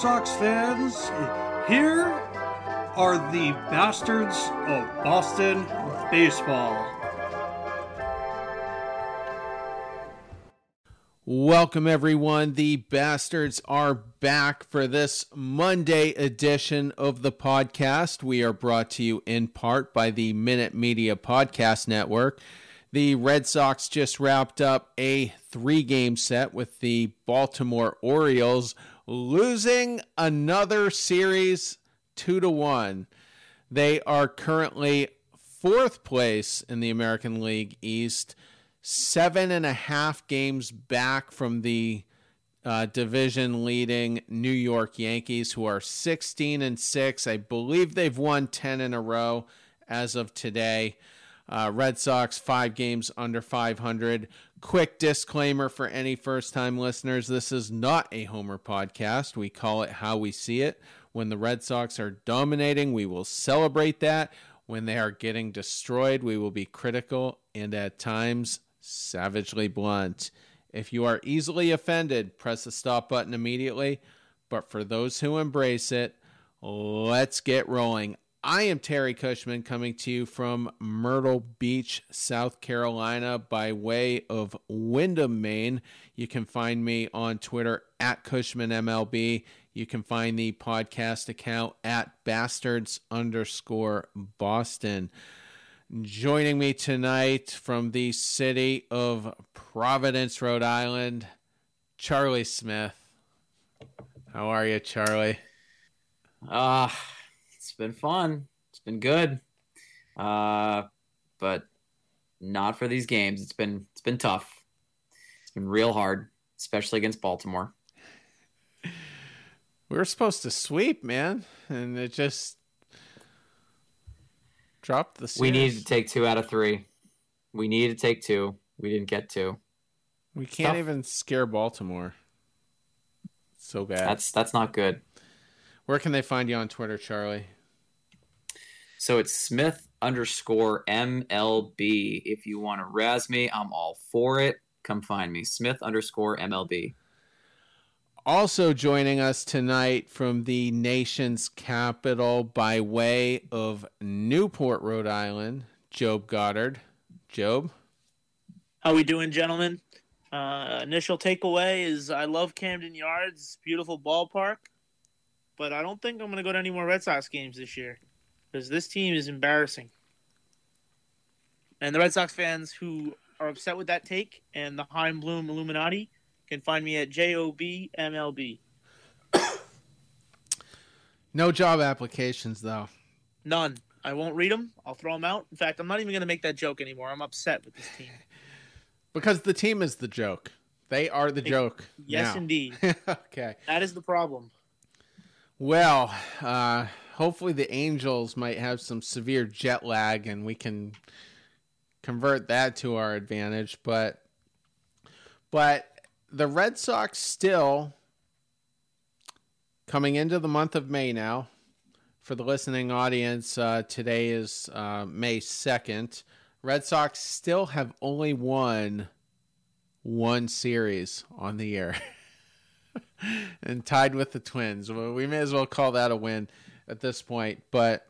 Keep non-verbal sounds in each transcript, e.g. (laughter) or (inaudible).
Sox fans. Here are the bastards of Boston baseball. Welcome, everyone. The bastards are back for this Monday edition of the podcast. We are brought to you in part by the Minute Media Podcast Network. The Red Sox just wrapped up a three game set with the Baltimore Orioles, losing another series two to one. They are currently fourth place in the American League East, seven and a half games back from the uh, division leading New York Yankees, who are 16 and 6. I believe they've won 10 in a row as of today. Uh, Red Sox, five games under 500. Quick disclaimer for any first time listeners this is not a Homer podcast. We call it how we see it. When the Red Sox are dominating, we will celebrate that. When they are getting destroyed, we will be critical and at times savagely blunt. If you are easily offended, press the stop button immediately. But for those who embrace it, let's get rolling. I am Terry Cushman coming to you from Myrtle Beach, South Carolina, by way of Windham, Maine. You can find me on Twitter at CushmanMLB. You can find the podcast account at bastards underscore Boston. Joining me tonight from the city of Providence, Rhode Island, Charlie Smith. How are you, Charlie? Ah. Uh been fun. It's been good. Uh, but not for these games. It's been it's been tough. It's been real hard, especially against Baltimore. We were supposed to sweep, man, and it just dropped the. Series. We needed to take two out of three. We needed to take two. We didn't get two. We can't Tough. even scare Baltimore. So bad. That's that's not good. Where can they find you on Twitter, Charlie? So it's Smith underscore MLB. If you want to razz me, I'm all for it. Come find me. Smith underscore MLB. Also joining us tonight from the nation's capital by way of Newport, Rhode Island, Job Goddard. Job? How are we doing, gentlemen? Uh, initial takeaway is I love Camden Yards, beautiful ballpark, but I don't think I'm going to go to any more Red Sox games this year because this team is embarrassing. And the Red Sox fans who are upset with that take and the Chaim Bloom Illuminati can find me at JOBMLB. (coughs) no job applications, though. None. I won't read them. I'll throw them out. In fact, I'm not even going to make that joke anymore. I'm upset with this team. (laughs) because the team is the joke. They are the joke. Yes, now. indeed. (laughs) okay. That is the problem. Well, uh, hopefully the Angels might have some severe jet lag and we can convert that to our advantage. But but the Red Sox still coming into the month of May now. For the listening audience, uh, today is uh, May 2nd. Red Sox still have only won one series on the year (laughs) and tied with the Twins. Well, we may as well call that a win at this point, but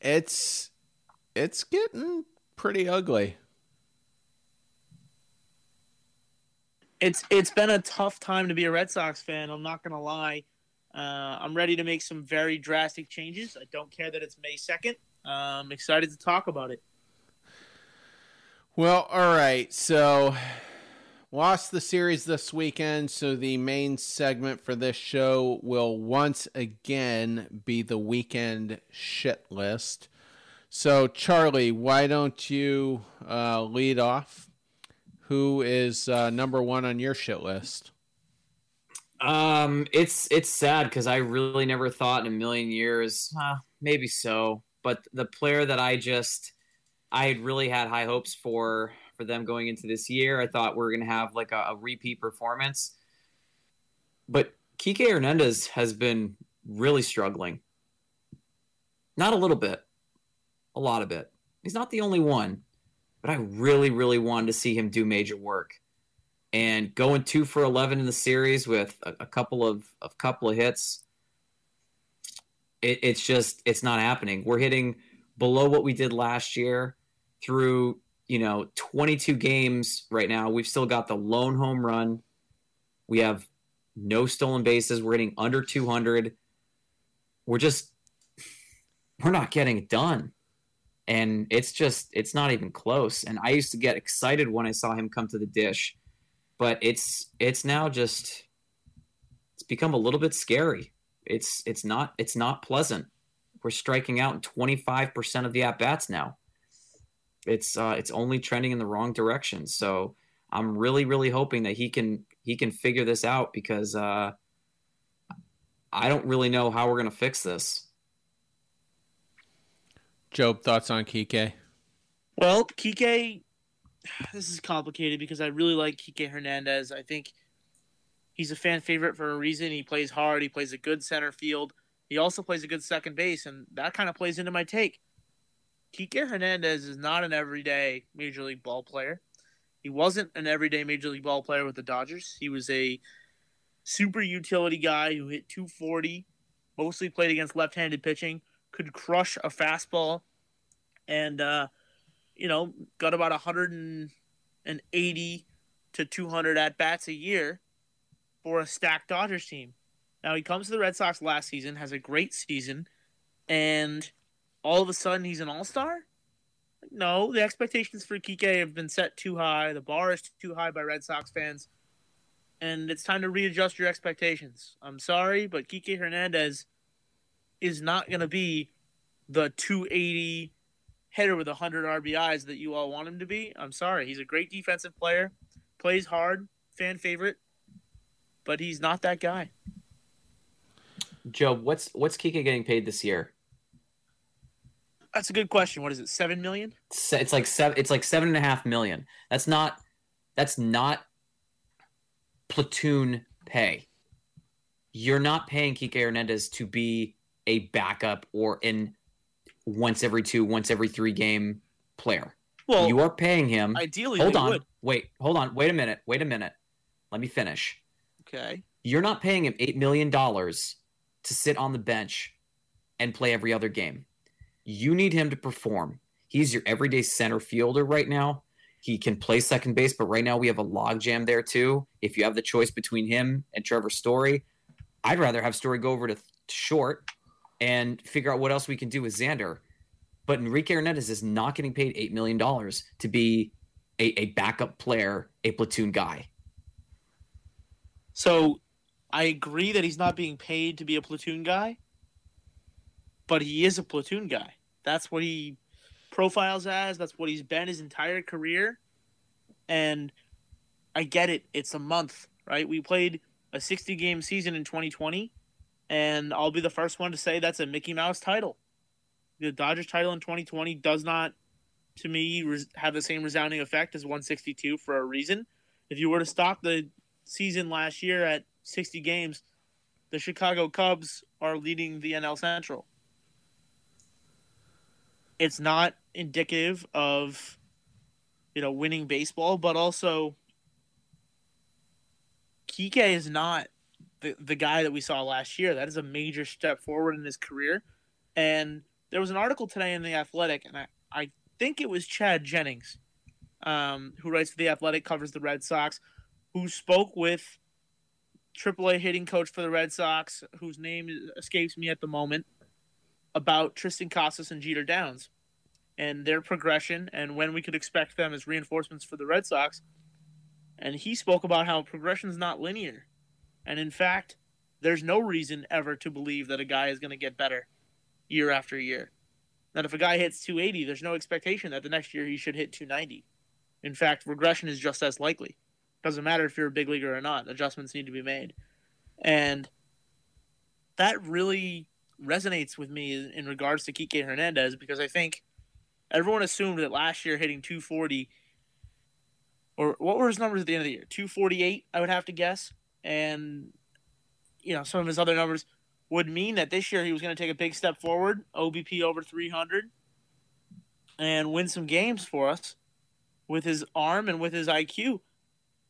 it's it's getting pretty ugly. It's it's been a tough time to be a Red Sox fan. I'm not gonna lie. Uh, I'm ready to make some very drastic changes. I don't care that it's May second. Uh, I'm excited to talk about it. Well, all right. So lost the series this weekend, so the main segment for this show will once again be the weekend shit list. So, Charlie, why don't you uh, lead off? Who is uh, number one on your shit list? Um, it's it's sad because I really never thought in a million years, uh, maybe so, but the player that I just I had really had high hopes for for them going into this year. I thought we are gonna have like a, a repeat performance, but Kike Hernandez has been really struggling. Not a little bit, a lot of it. He's not the only one, but I really, really wanted to see him do major work. And going two for eleven in the series with a, a couple of a couple of hits, it, it's just it's not happening. We're hitting below what we did last year through you know 22 games right now. We've still got the lone home run. We have no stolen bases. We're getting under 200. We're just we're not getting it done and it's just it's not even close and i used to get excited when i saw him come to the dish but it's it's now just it's become a little bit scary it's it's not it's not pleasant we're striking out in 25% of the at bats now it's uh it's only trending in the wrong direction so i'm really really hoping that he can he can figure this out because uh i don't really know how we're going to fix this Job, thoughts on Kike? Well, Kike, (sighs) this is complicated because I really like Kike Hernandez. I think he's a fan favorite for a reason. He plays hard. He plays a good center field. He also plays a good second base, and that kind of plays into my take. Kike Hernandez is not an everyday major league ball player. He wasn't an everyday major league ball player with the Dodgers. He was a super utility guy who hit 240, mostly played against left-handed pitching could crush a fastball, and uh, you know got about 180 to 200 at bats a year for a stacked Dodgers team. Now he comes to the Red Sox last season, has a great season, and all of a sudden he's an all star. No, the expectations for Kike have been set too high. The bar is too high by Red Sox fans, and it's time to readjust your expectations. I'm sorry, but Kike Hernandez is not going to be the 280 hitter with 100 RBIs that you all want him to be. I'm sorry. He's a great defensive player, plays hard, fan favorite, but he's not that guy. Joe, what's what's Kike getting paid this year? That's a good question. What is it? Seven million? It's like seven. It's like seven and a half million. That's not. That's not platoon pay. You're not paying Kike Hernandez to be a backup or in once every two, once every three game player. Well, you are paying him. Ideally, hold on. Would. Wait, hold on. Wait a minute. Wait a minute. Let me finish. Okay. You're not paying him $8 million to sit on the bench and play every other game. You need him to perform. He's your everyday center fielder right now. He can play second base, but right now we have a logjam there too. If you have the choice between him and Trevor Story, I'd rather have Story go over to short and figure out what else we can do with Xander. But Enrique Hernandez is not getting paid $8 million to be a, a backup player, a platoon guy. So I agree that he's not being paid to be a platoon guy, but he is a platoon guy. That's what he profiles as. That's what he's been his entire career. And I get it. It's a month, right? We played a 60 game season in 2020 and I'll be the first one to say that's a Mickey Mouse title. The Dodgers title in 2020 does not, to me, have the same resounding effect as 162 for a reason. If you were to stop the season last year at 60 games, the Chicago Cubs are leading the NL Central. It's not indicative of, you know, winning baseball, but also Kike is not the the guy that we saw last year. That is a major step forward in his career. And there was an article today in the Athletic, and I, I think it was Chad Jennings, um, who writes for the Athletic, covers the Red Sox, who spoke with AAA hitting coach for the Red Sox, whose name escapes me at the moment, about Triston Casas and Jeter Downs and their progression and when we could expect them as reinforcements for the Red Sox. And he spoke about how progression is not linear. And in fact, there's no reason ever to believe that a guy is going to get better year after year. That if a guy hits 280, there's no expectation that the next year he should hit 290. In fact, regression is just as likely. Doesn't matter if you're a big leaguer or not, adjustments need to be made. And that really resonates with me in regards to Kike Hernandez because I think everyone assumed that last year hitting 240 or what were his numbers at the end of the year? 248, I would have to guess. And you know, some of his other numbers would mean that this year he was going to take a big step forward, OBP over 300 and win some games for us with his arm and with his IQ.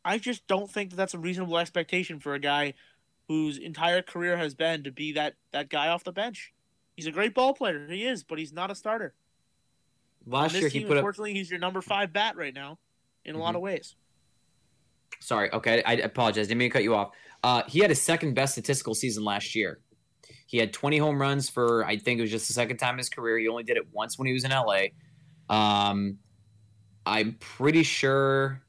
I just don't think that that's a reasonable expectation for a guy whose entire career has been to be that that guy off the bench. He's a great ball player, he is, but he's not a starter. Last year team, he put unfortunately, up... he's your number five bat right now, in a mm-hmm. lot of ways. Sorry, okay, I apologize. Didn't mean to cut you off. Uh, he had his second best statistical season last year. He had 20 home runs for I think it was just the second time in his career. He only did it once when he was in LA. Um, I'm pretty sure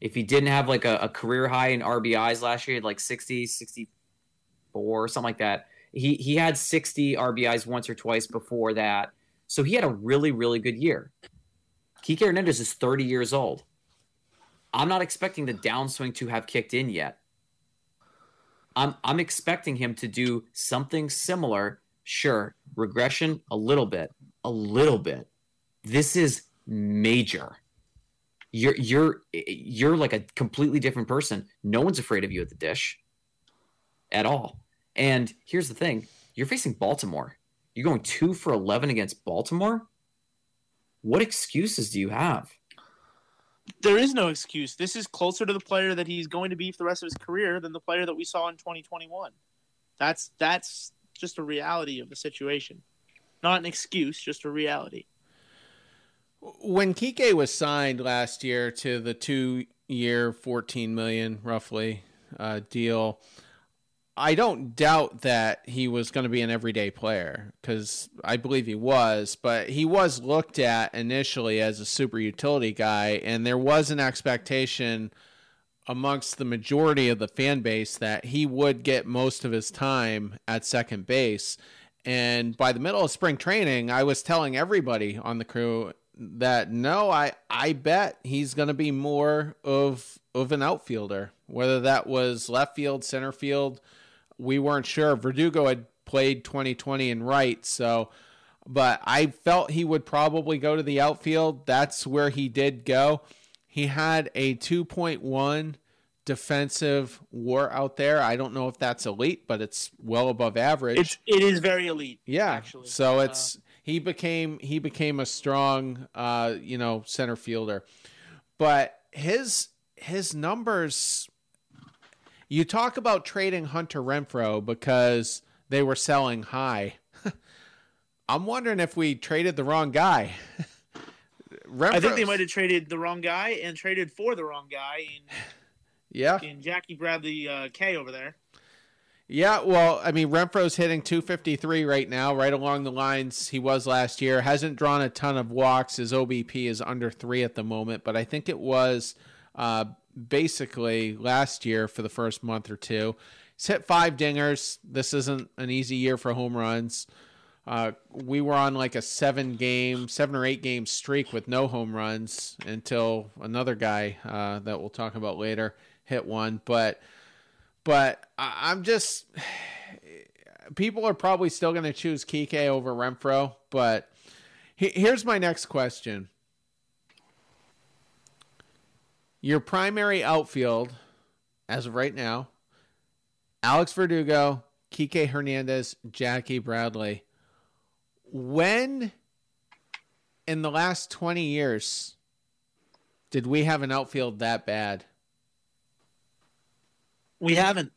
if he didn't have like a, a, career high in RBIs last year, like 60, 64, something like that. He he had 60 RBIs once or twice before that. So he had a really, really good year. Kike Hernandez is 30 years old. I'm not expecting the downswing to have kicked in yet. I'm I'm expecting him to do something similar. Sure, regression a little bit, a little bit. This is major you're you're you're like a completely different person. No one's afraid of you at the dish at all. And here's the thing: you're facing Baltimore. You're going two for eleven against Baltimore. What excuses do you have? There is no excuse. This is closer to the player that he's going to be for the rest of his career than the player that we saw in 2021. That's that's just a reality of the situation. Not an excuse, just a reality. When Kike was signed last year to the two year, 14 million roughly uh, deal, I don't doubt that he was going to be an everyday player because I believe he was, but he was looked at initially as a super utility guy, and there was an expectation amongst the majority of the fan base that he would get most of his time at second base. And by the middle of spring training, I was telling everybody on the crew that no, I I bet he's going to be more of of an outfielder. Whether that was left field, center field, we weren't sure. Verdugo had played 2020 in right, so but I felt he would probably go to the outfield. That's where he did go. He had a 2.1 defensive war out there. I don't know if that's elite, but it's well above average. It's it is very elite. Yeah. Actually. So it's uh, he became he became a strong uh, you know center fielder, but his his numbers. You talk about trading Hunter Renfroe because they were selling high. (laughs) I'm wondering if we traded the wrong guy. (laughs) I think they might have traded the wrong guy and traded for the wrong guy. In, (sighs) yeah, in Jackie Bradley uh, K over there. Yeah, well, I mean, Renfroe's hitting 253 right now, right along the lines he was last year. Hasn't drawn a ton of walks. His OBP is under three at the moment, but I think it was uh, basically last year for the first month or two. He's hit five dingers. This isn't an easy year for home runs. Uh, we were on like a seven game, seven or eight game streak with no home runs until another guy uh, that we'll talk about later hit one. But but I'm just (sighs) people are probably still going to choose Kike over Renfroe. But here's my next question: Your primary outfield, as of right now, Alex Verdugo, Kike Hernandez, Jackie Bradley. When in the last 20 years did we have an outfield that bad? We haven't.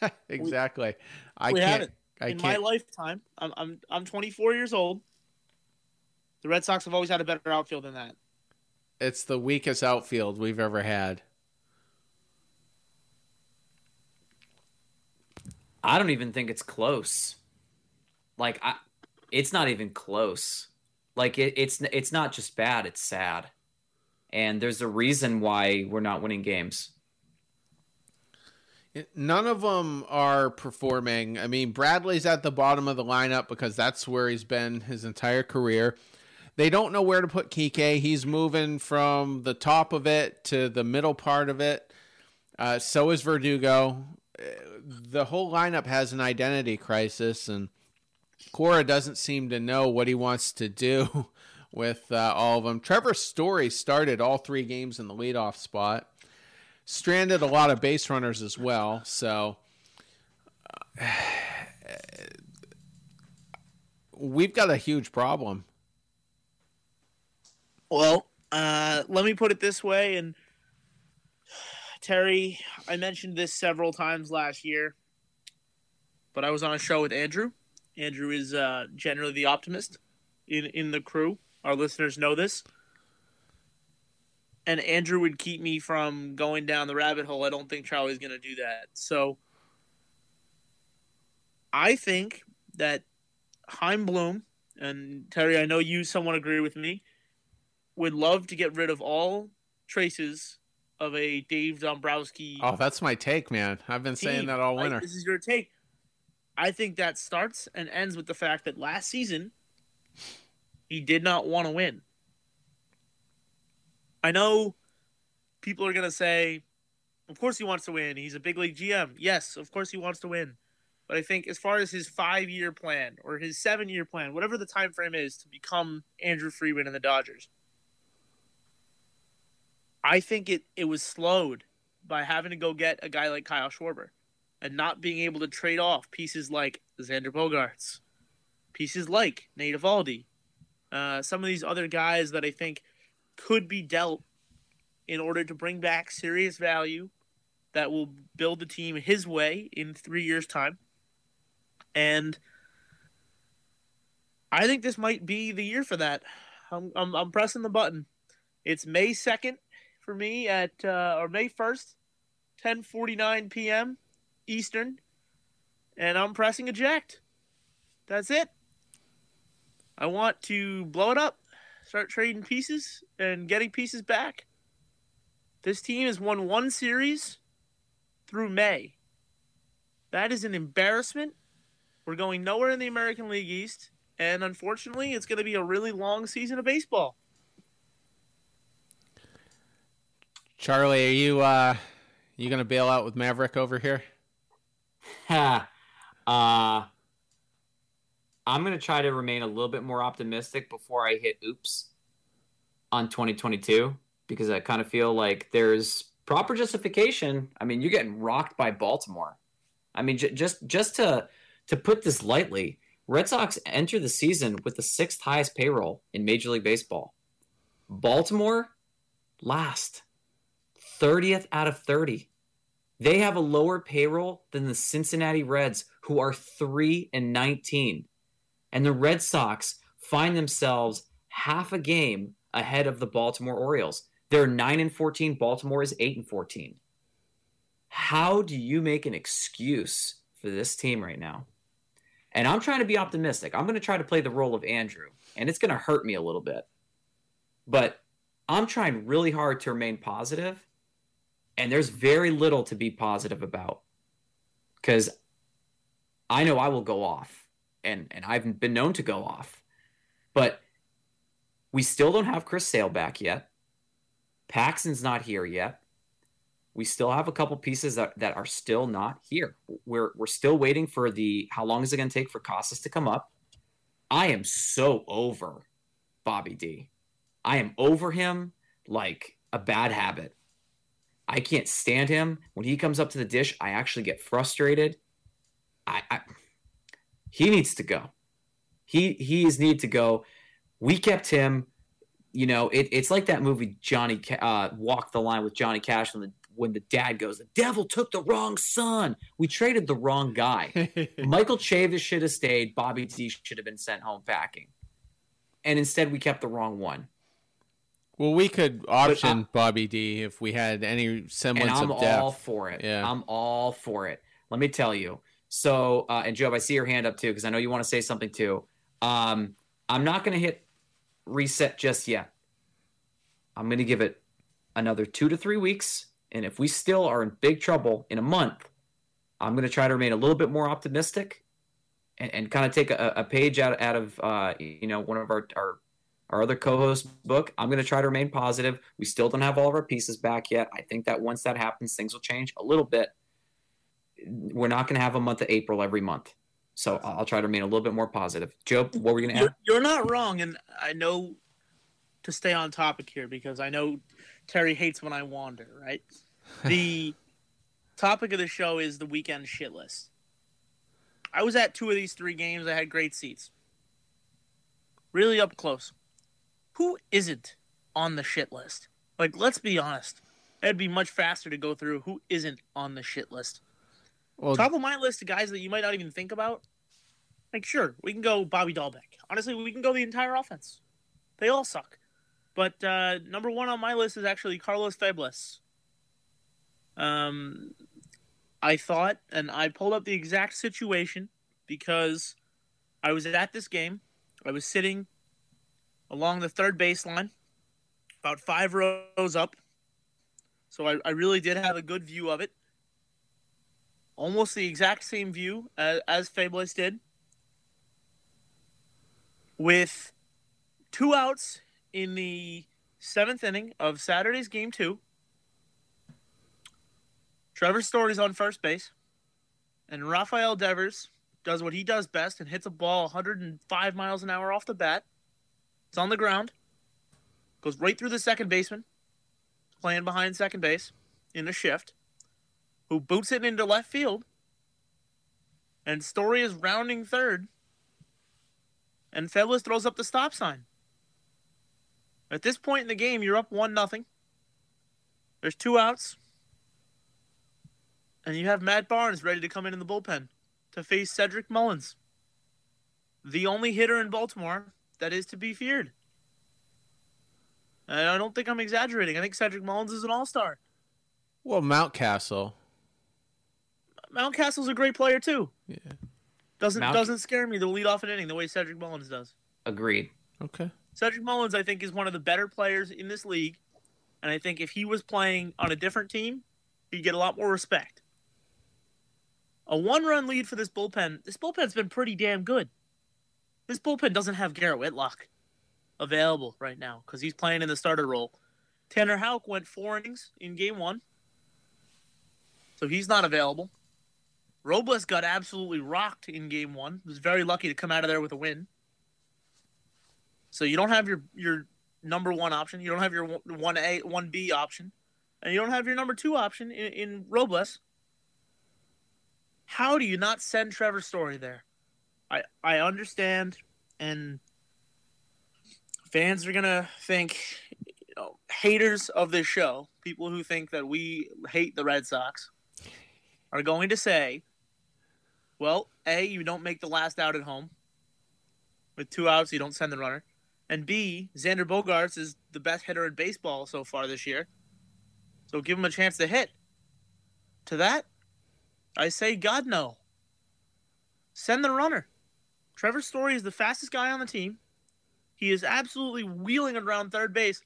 (laughs) exactly. I we can't. Haven't. I In can't. my lifetime, I'm I'm I'm 24 years old. The Red Sox have always had a better outfield than that. It's the weakest outfield we've ever had. I don't even think it's close. Like I, it's not even close. Like it, it's it's not just bad; it's sad. And there's a reason why we're not winning games. None of them are performing. I mean, Bradley's at the bottom of the lineup because that's where he's been his entire career. They don't know where to put Kike. He's moving from the top of it to the middle part of it. Uh, so is Verdugo. the whole lineup has an identity crisis, and Cora doesn't seem to know what he wants to do (laughs) with uh, all of them. Trevor Story started all three games in the leadoff spot, stranded a lot of base runners as well. So uh, we've got a huge problem. Well, uh, let me put it this way, and Terry, I mentioned this several times last year, but I was on a show with Andrew. Andrew is uh, generally the optimist in in the crew. Our listeners know this. And Andrew would keep me from going down the rabbit hole. I don't think Charlie's going to do that. So I think that Chaim Bloom and Terry, I know you somewhat agree with me, would love to get rid of all traces of a Dave Dombrowski. Oh, that's my take, man. I've been team. saying that all winter. Like, this is your take. I think that starts and ends with the fact that last season he did not want to win. I know people are going to say, of course he wants to win. He's a big league GM. Yes, of course he wants to win. But I think as far as his five year plan or his seven year plan, whatever the time frame is to become Andrew Friedman and the Dodgers, I think it, it was slowed by having to go get a guy like Kyle Schwarber and not being able to trade off pieces like Xander Bogaerts, pieces like Nate Eovaldi, uh, some of these other guys that I think could be dealt in order to bring back serious value that will build the team his way in three years' time. And I think this might be the year for that. I'm, I'm, I'm pressing the button. It's May 2nd for me at, uh, or May 1st, 10.49 p.m. Eastern. And I'm pressing eject. That's it. I want to blow it up, start trading pieces and getting pieces back. This team has won one series through May. That is an embarrassment. We're going nowhere in the American League East, and unfortunately, it's going to be a really long season of baseball. Charlie, are you uh you going to bail out with Maverick over here? Ha. (laughs) uh I'm going to try to remain a little bit more optimistic before I hit oops on 2022 because I kind of feel like there's proper justification. I mean, you're getting rocked by Baltimore. I mean, j- just just to to put this lightly, Red Sox enter the season with the sixth highest payroll in Major League Baseball. Baltimore last, 30th out of 30. They have a lower payroll than the Cincinnati Reds, who are 3 and 19 and the Red Sox find themselves half a game ahead of the Baltimore Orioles. They're 9 and 14, Baltimore is 8 and 14. How do you make an excuse for this team right now? And I'm trying to be optimistic. I'm going to try to play the role of Andrew, and it's going to hurt me a little bit. But I'm trying really hard to remain positive, and there's very little to be positive about because I know I will go off and and I've been known to go off. But we still don't have Chris Sale back yet. Paxton's not here yet. We still have a couple pieces that, that are still not here. We're we're still waiting for the how long is it going to take for Casas to come up? I am so over Bobby D. I am over him like a bad habit. I can't stand him. When he comes up to the dish, I actually get frustrated. I, I he needs to go. He he is need to go. We kept him. You know, it, it's like that movie Johnny uh, Walk the Line with Johnny Cash when the when the dad goes, the devil took the wrong son. We traded the wrong guy. (laughs) Michael Chavis should have stayed. Bobby D should have been sent home packing, and instead we kept the wrong one. Well, we could option Bobby D if we had any semblance of depth. I'm all for it. Yeah. I'm all for it. Let me tell you, so, uh, and Job, I see your hand up too because I know you want to say something too. Um, I'm not going to hit reset just yet. I'm going to give it another two to three weeks, and if we still are in big trouble in a month, I'm going to try to remain a little bit more optimistic and, and kind of take a, a, page out out of uh, you know one of our our our other co-host book. I'm going to try to remain positive. We still don't have all of our pieces back yet. I think that once that happens, things will change a little bit we're not going to have a month of April every month. So I'll try to remain a little bit more positive. Joe, what were you going to add? You're, you're not wrong, and I know to stay on topic here because I know Terry hates when I wander. Right. (laughs) The topic of the show is the weekend shit list. I was at two of these three games. I had great seats, really up close. Who isn't on the shit list? Like, let's be honest. It'd be much faster to go through who isn't on the shit list. Well, Top of my list of guys that you might not even think about. Like, sure, we can go Bobby Dalbec. Honestly, we can go the entire offense. They all suck. But uh, number one on my list is actually Carlos Febles. Um, I thought, and I pulled up the exact situation because I was at this game. I was sitting along the third baseline, about five rows up. So I, I really did have a good view of it almost the exact same view as, as Febles did. With two outs in the seventh inning of Saturday's game two, Trevor Story's on first base, and Rafael Devers does what he does best and hits a ball 105 miles an hour off the bat. It's on the ground, goes right through the second baseman, playing behind second base in a shift who boots it into left field. And Story is rounding third. And Febles throws up the stop sign. At this point in the game, you're up one nothing. There's two outs. And you have Matt Barnes ready to come in in the bullpen to face Cedric Mullins. The only hitter in Baltimore that is to be feared. And I don't think I'm exaggerating. I think Cedric Mullins is an all-star. well, Mountcastle. Mountcastle's a great player too. Yeah. Doesn't Mount- doesn't scare me to lead off an inning the way Cedric Mullins does. Agreed. Okay. Cedric Mullins, I think, is one of the better players in this league, and I think if he was playing on a different team, he'd get a lot more respect. A one-run lead for this bullpen. This bullpen's been pretty damn good. This bullpen doesn't have Garrett Whitlock available right now because he's playing in the starter role. Tanner Houck went four innings in game one, so he's not available. Robles got absolutely rocked in game one. Was very lucky to come out of there with a win. So you don't have your your number one option. You don't have your one A one B option, and you don't have your number two option in, in Robles. How do you not send Trevor Story there? I I understand, and fans are gonna think, you know, haters of this show, people who think that we hate the Red Sox, are going to say, well, a you don't make the last out at home. With two outs, you don't send the runner. And B, Xander Bogaerts is the best hitter in baseball so far this year. So give him a chance to hit. To that, I say God no. Send the runner. Trevor Story is the fastest guy on the team. He is absolutely wheeling around third base.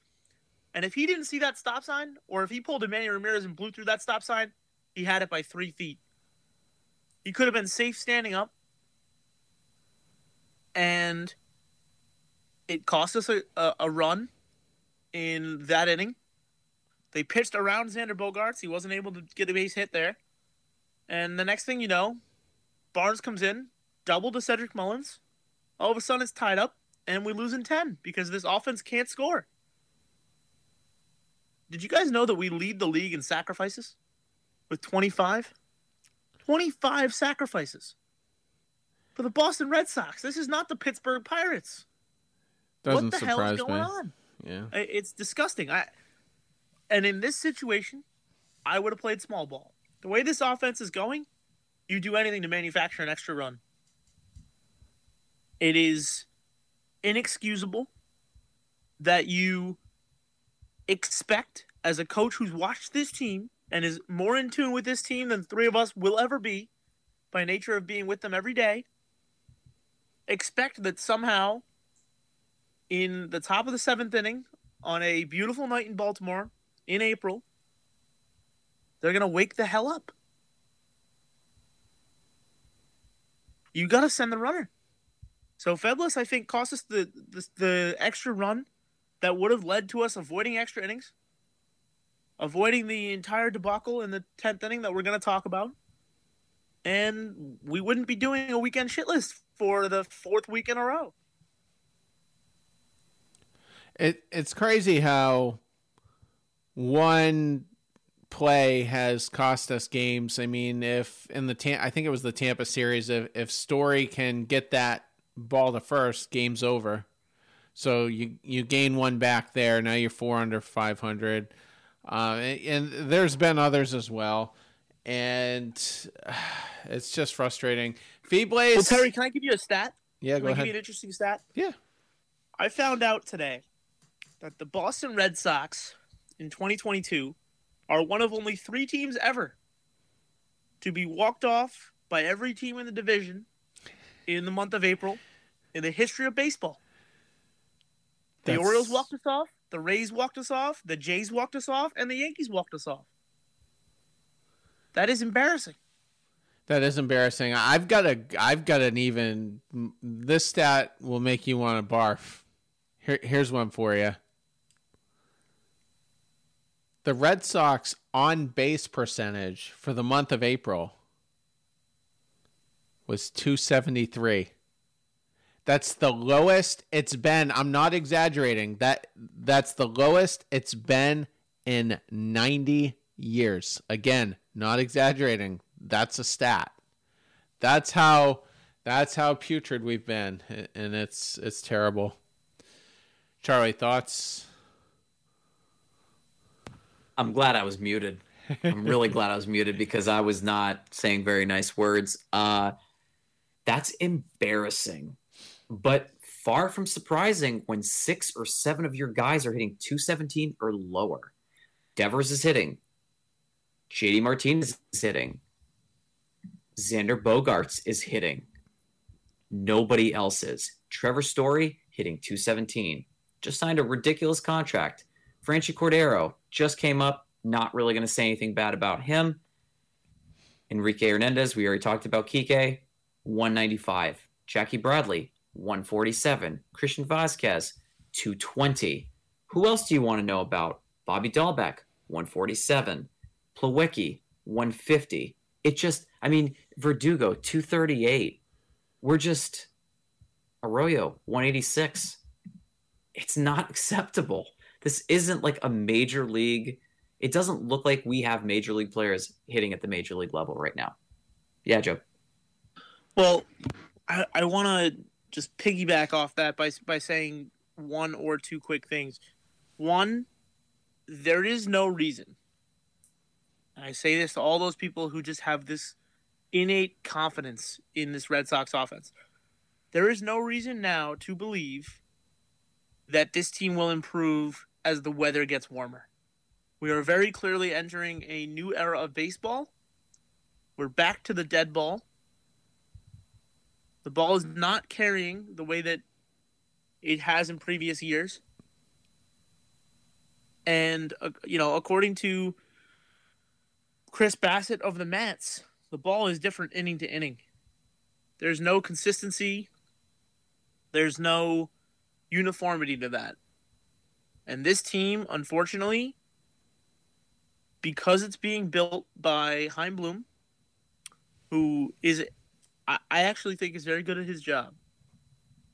And if he didn't see that stop sign, or if he pulled Emmanuel Ramirez and blew through that stop sign, he had it by three feet. He could have been safe standing up. And it cost us a, a, a run in that inning. They pitched around Xander Bogaerts. He wasn't able to get a base hit there. And the next thing you know, Barnes comes in, double to Cedric Mullins. All of a sudden it's tied up, and we lose in 10 because this offense can't score. Did you guys know that we lead the league in sacrifices with 25? 25 sacrifices for the Boston Red Sox. This is not the Pittsburgh Pirates. Doesn't what the hell is going me. on? Yeah. It's disgusting. I and in this situation, I would have played small ball. The way this offense is going, you do anything to manufacture an extra run. It is inexcusable that you expect as a coach who's watched this team and is more in tune with this team than three of us will ever be by nature of being with them every day expect that somehow in the top of the seventh inning on a beautiful night in Baltimore in April, they're going to wake the hell up. You got to send the runner. So Febles, I think, cost us the, the the extra run that would have led to us avoiding extra innings, avoiding the entire debacle in the tenth inning that we're going to talk about. and we wouldn't be doing a weekend shit list for the fourth week in a row. It it's crazy how one play has cost us games. I mean, if in the Tam- I think it was the Tampa series, if if Story can get that ball to first, game's over. So you you gain one back there. Now you're four under five hundred, uh, and, and there's been others as well, and uh, (sighs) it's just frustrating. Febles. Well, Terry, can I give you a stat? yeah, Can go I give ahead. you an interesting stat? Yeah. I found out today that the Boston Red Sox in 2022 are one of only three teams ever to be walked off by every team in the division in the month of April in the history of baseball. The That's- Orioles walked us off, the Rays walked us off, the Jays walked us off, and the Yankees walked us off. That is embarrassing. That is embarrassing. I've got a. I've got an even. This stat will make you want to barf. Here, here's one for you. The Red Sox on base percentage for the month of April was 273. That's the lowest it's been. I'm not exaggerating. That that's the lowest it's been in 90 years. Again, not exaggerating. That's a stat. That's how that's how putrid we've been and it's it's terrible. Charlie, thoughts? I'm glad I was muted. I'm really glad I was muted because I was not saying very nice words. Uh, that's embarrassing, but far from surprising when six or seven of your guys are hitting 217 or lower. Devers is hitting. JD Martinez is hitting. Xander Bogaerts is hitting. Nobody else is. Trevor Story hitting 217. Just signed a ridiculous contract. Franchy Cordero just came up. Not really going to say anything bad about him. Enrique Hernandez, we already talked about Kike, 195. Jackie Bradley, 147. Christian Vázquez, 220. Who else do you want to know about? Bobby Dalbec, 147. Plawecki, 150. It just, I mean, Verdugo, 238. We're just, Arroyo, 186. It's not (laughs) acceptable. This isn't like a major league. It doesn't look like we have major league players hitting at the major league level right now. Yeah, Joe. Well, I, I want to just piggyback off that by by saying one or two quick things. One, there is no reason. I say this to all those people who just have this innate confidence in this Red Sox offense. There is no reason now to believe that this team will improve as the weather gets warmer. We are very clearly entering a new era of baseball. We're back to the dead ball. The ball is not carrying the way that it has in previous years. And, uh, you know, according to Chris Bassitt of the Mets, the ball is different inning to inning. There's no consistency, there's no uniformity to that. And this team, unfortunately, because it's being built by Chaim Bloom, who is I, I actually think is very good at his job.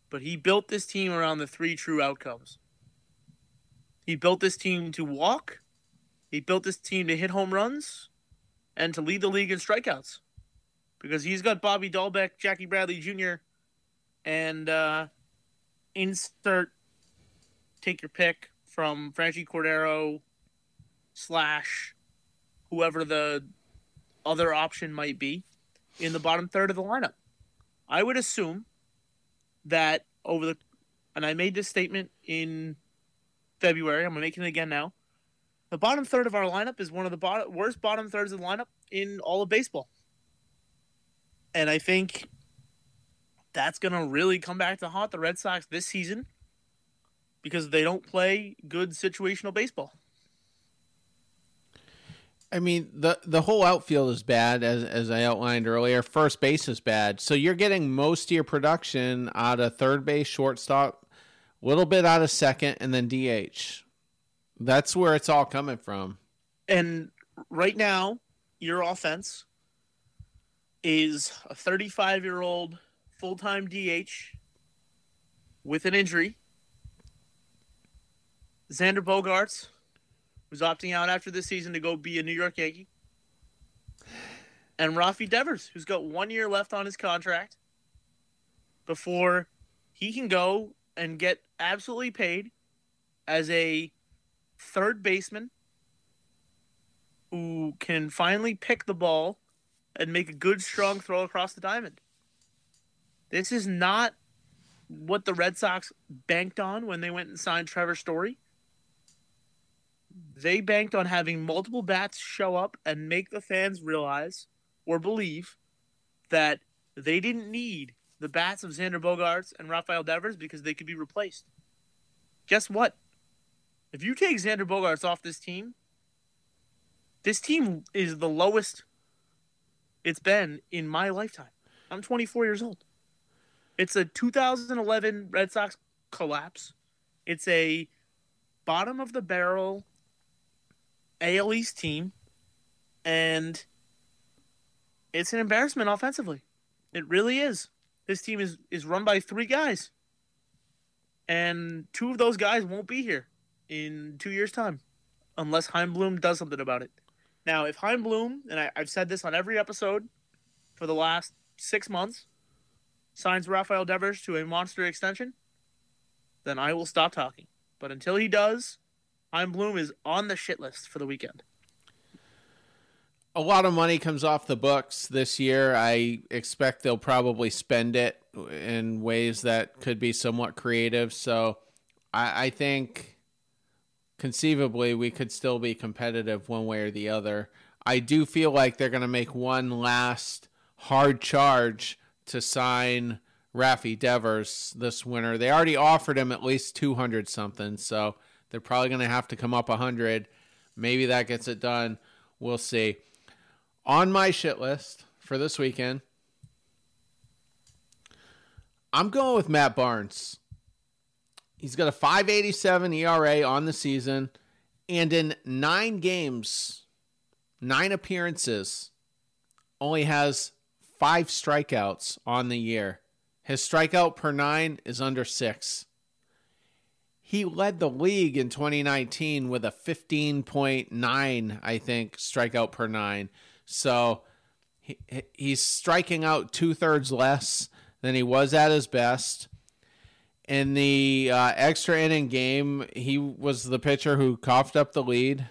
But he built this team around the three true outcomes. He built this team to walk, he built this team to hit home runs, and to lead the league in strikeouts. Because he's got Bobby Dalbec, Jackie Bradley Jr., and uh, insert take your pick from Franchy Cordero slash whoever the other option might be in the bottom third of the lineup. I would assume that over the, and I made this statement in February. I'm making it again now. The bottom third of our lineup is one of the worst bottom thirds of the lineup in all of baseball. And I think that's going to really come back to haunt the Red Sox this season because they don't play good situational baseball. I mean, the the whole outfield is bad, as as I outlined earlier. First base is bad, so you're getting most of your production out of third base, shortstop, a little bit out of second, and then DH. That's where it's all coming from. And right now, your offense is a 35 year old full time DH with an injury. Xander Bogaerts, who's opting out after this season to go be a New York Yankee. And Rafi Devers, who's got one year left on his contract before he can go and get absolutely paid as a third baseman who can finally pick the ball and make a good, strong throw across the diamond. This is not what the Red Sox banked on when they went and signed Trevor Story. They banked on having multiple bats show up and make the fans realize or believe that they didn't need the bats of Xander Bogaerts and Rafael Devers because they could be replaced. Guess what? If you take Xander Bogaerts off this team, this team is the lowest it's been in my lifetime. I'm 24 years old. It's a 2011 Red Sox collapse. It's a bottom of the barrel AL East team, and it's an embarrassment offensively. It really is. This team is is run by three guys, and two of those guys won't be here in two years' time, unless Chaim Bloom does something about it. Now, if Chaim Bloom, and I, I've said this on every episode for the last six months, signs Rafael Devers to a monster extension, then I will stop talking. But until he does, Chaim Bloom is on the shit list for the weekend. A lot of money comes off the books this year. I expect they'll probably spend it in ways that could be somewhat creative. So I, I think conceivably we could still be competitive one way or the other. I do feel like they're going to make one last hard charge to sign Rafi Devers this winter. They already offered him at least 200 something, so they're probably going to have to come up 100. Maybe that gets it done. We'll see. On my shit list for this weekend, I'm going with Matt Barnes. He's got a 587 ERA on the season, and in nine games, nine appearances, only has five strikeouts on the year. His strikeout per nine is under six. He led the league in 2019 with a 15.9, I think, strikeout per nine. So he, he's striking out two thirds less than he was at his best. In the uh, extra inning game, he was the pitcher who coughed up the lead.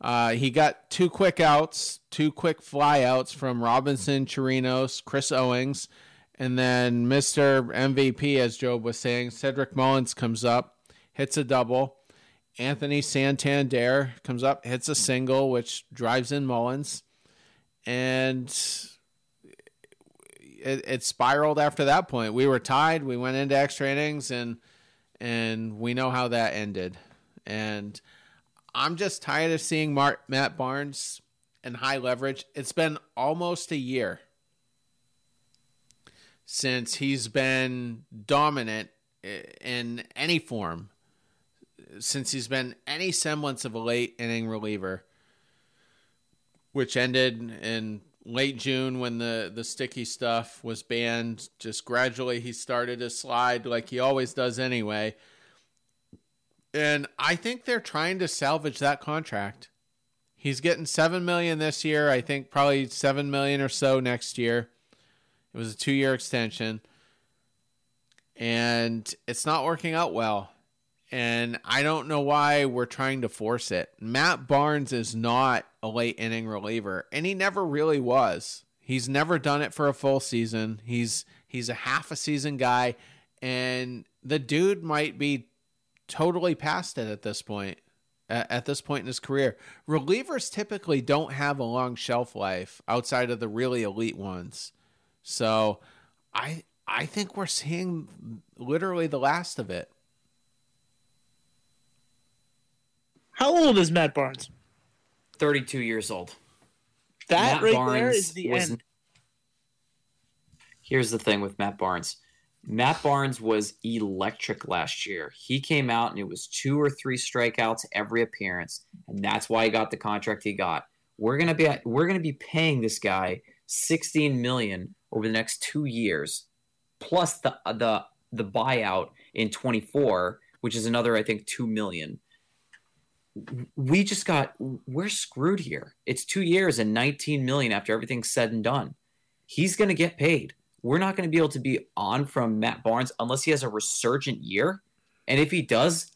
Uh, he got two quick outs, two quick flyouts from Robinson, Chirinos, Chris Owings, and then Mr. MVP, as Job was saying, Cedric Mullins comes up, hits a double. Anthony Santander comes up, hits a single, which drives in Mullins. And it, it spiraled after that point. We were tied. We went into extra innings, and and we know how that ended. And I'm just tired of seeing Mark, Matt Barnes and high leverage. It's been almost a year since he's been dominant in any form, since he's been any semblance of a late inning reliever, which ended in late June when the, the sticky stuff was banned. Just gradually he started to slide like he always does anyway. And I think they're trying to salvage that contract. He's getting 7 million this year, I think probably 7 million or so next year. It was a 2-year extension. And it's not working out well. And I don't know why we're trying to force it. Matt Barnes is not a late inning reliever, and he never really was. He's never done it for a full season. He's he's a half a season guy, and the dude might be totally past it at this point. At this point in his career, relievers typically don't have a long shelf life outside of the really elite ones. So, I I think we're seeing literally the last of it. How old is Matt Barnes? 32 years old. That Matt right Barnes there is the was, end. Here's the thing with Matt Barnes. Matt Barnes was electric last year. He came out and it was two or three strikeouts every appearance, and that's why he got the contract he got. We're gonna be we're gonna be paying this guy 16 million over the next two years, plus the the the buyout in 24, which is another I think two million. We just got we're screwed here. It's two years and 19 million after everything's said and done. He's going to get paid. We're not going to be able to be on from Matt Barnes unless he has a resurgent year. And if he does,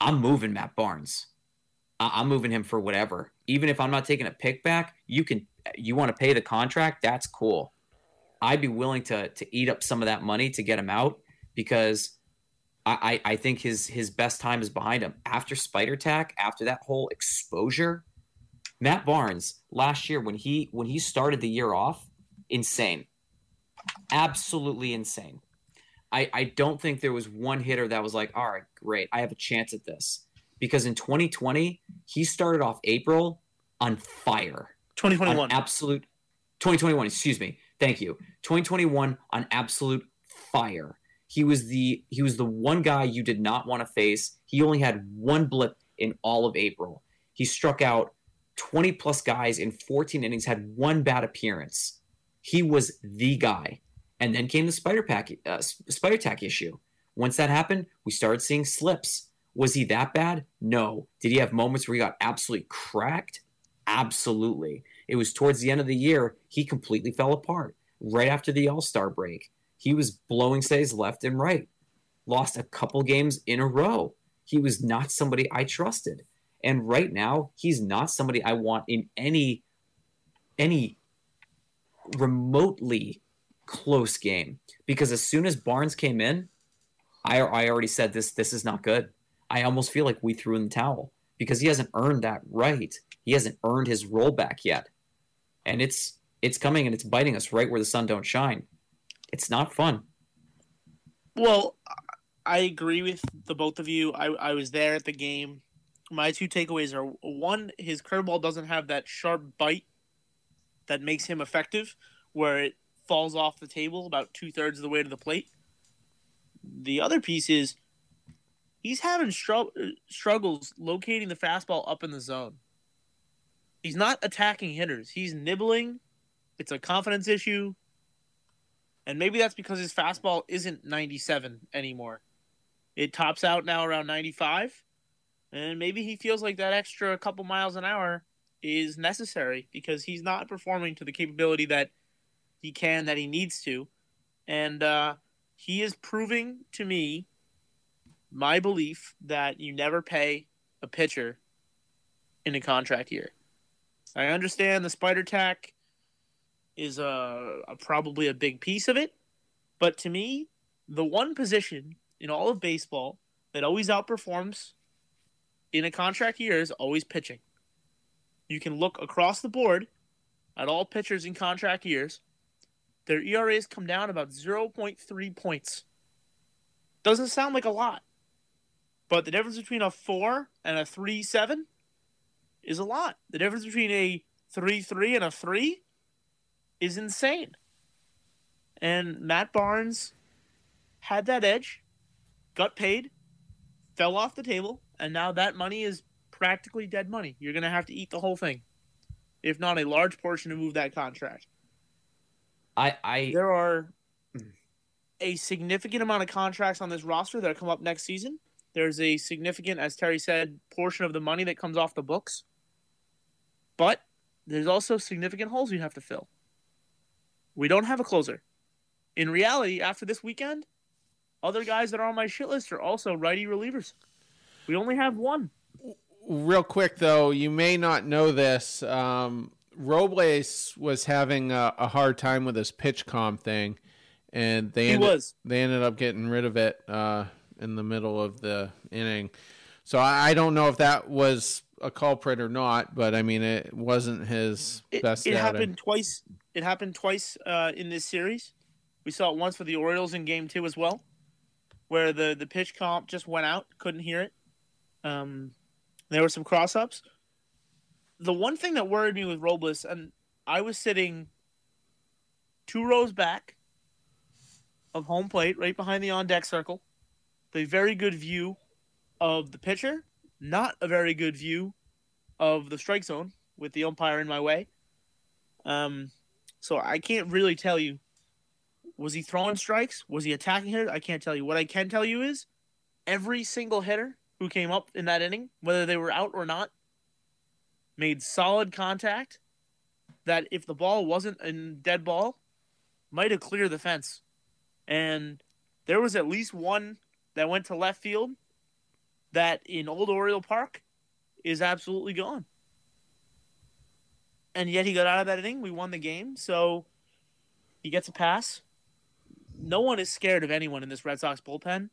I'm moving Matt Barnes. I'm moving him for whatever. Even if I'm not taking a pick back, you can you want to pay the contract, that's cool. I'd be willing to to eat up some of that money to get him out because I, I, think his his best time is behind him. After Spider Tack, after that whole exposure, Matt Barnes last year when he when he started the year off, insane. Absolutely insane. I, I don't think there was one hitter that was like, all right, great, I have a chance at this. Because in 2020, he started off April on fire. 2021. absolute 2021, excuse me. Thank you. 2021 on absolute fire. He was the he was the one guy you did not want to face. He only had one blip in all of April. He struck out 20 plus guys in 14 innings, had one bad appearance. He was the guy. And then came the spider pack uh, spider tack issue. Once that happened, we started seeing slips. Was he that bad? No. Did he have moments where he got absolutely cracked? Absolutely. It was towards the end of the year, he completely fell apart. Right after the All Star break, he was blowing saves left and right. Lost a couple games in a row. He was not somebody I trusted. And right now, he's not somebody I want in any any remotely close game. Because as soon as Barnes came in, I, I already said this this is not good. I almost feel like we threw in the towel because he hasn't earned that right. He hasn't earned his rollback yet. And it's it's coming and it's biting us right where the sun don't shine. It's not fun. Well, I agree with the both of you. I, I was there at the game. My two takeaways are one, his curveball doesn't have that sharp bite that makes him effective, where it falls off the table about two thirds of the way to the plate. The other piece is he's having str- struggles locating the fastball up in the zone. He's not attacking hitters. He's nibbling. It's a confidence issue. And maybe that's because his fastball isn't 97 anymore. It tops out now around 95. And maybe he feels like that extra couple miles an hour is necessary because he's not performing to the capability that he can, that he needs to. And uh, he is proving to me my belief that you never pay a pitcher in a contract year. I understand the spider tack is a, a, probably a big piece of it, but to me, the one position in all of baseball that always outperforms in a contract year is always pitching. You can look across the board at all pitchers in contract years. Their ERAs come down about 0.3 points. Doesn't sound like a lot, but the difference between a 4 and a 3 7 is a lot. The difference between a 3 3 and a 3 is insane. And Matt Barnes had that edge, got paid, fell off the table, and now that money is practically dead money. You're going to have to eat the whole thing, if not a large portion to move that contract. I, I there are mm. a significant amount of contracts on this roster that come up next season. There's a significant, as Terry said, portion of the money that comes off the books. But there's also significant holes you have to fill. We don't have a closer. In reality, after this weekend, other guys that are on my shit list are also righty relievers. We only have one. Real quick, though, you may not know this. Um, Robles was having a, a, hard time with his PitchCom thing, and they he ended, was. they ended up getting rid of it uh, in the middle of the inning. So I, I don't know if that was a culprit or not, but I mean it wasn't his it, best. It happened twice. It happened twice uh, in this series. We saw it once for the Orioles in Game Two as well, where the the PitchCom just went out, couldn't hear it. Um, there were some cross ups. The one thing that worried me with Robles, and I was sitting two rows back of home plate, right behind the on deck circle, the very good view of the pitcher not a very good view of the strike zone with the umpire in my way. Um, So I can't really tell you was he throwing strikes? Was he attacking hitters? I can't tell you. What I can tell you is every single hitter who came up in that inning, whether they were out or not, made solid contact that if the ball wasn't a dead ball, might have cleared the fence. And there was at least one that went to left field that in Old Oriole Park is absolutely gone. And yet he got out of that inning. We won the game. So he gets a pass. No one is scared of anyone in this Red Sox bullpen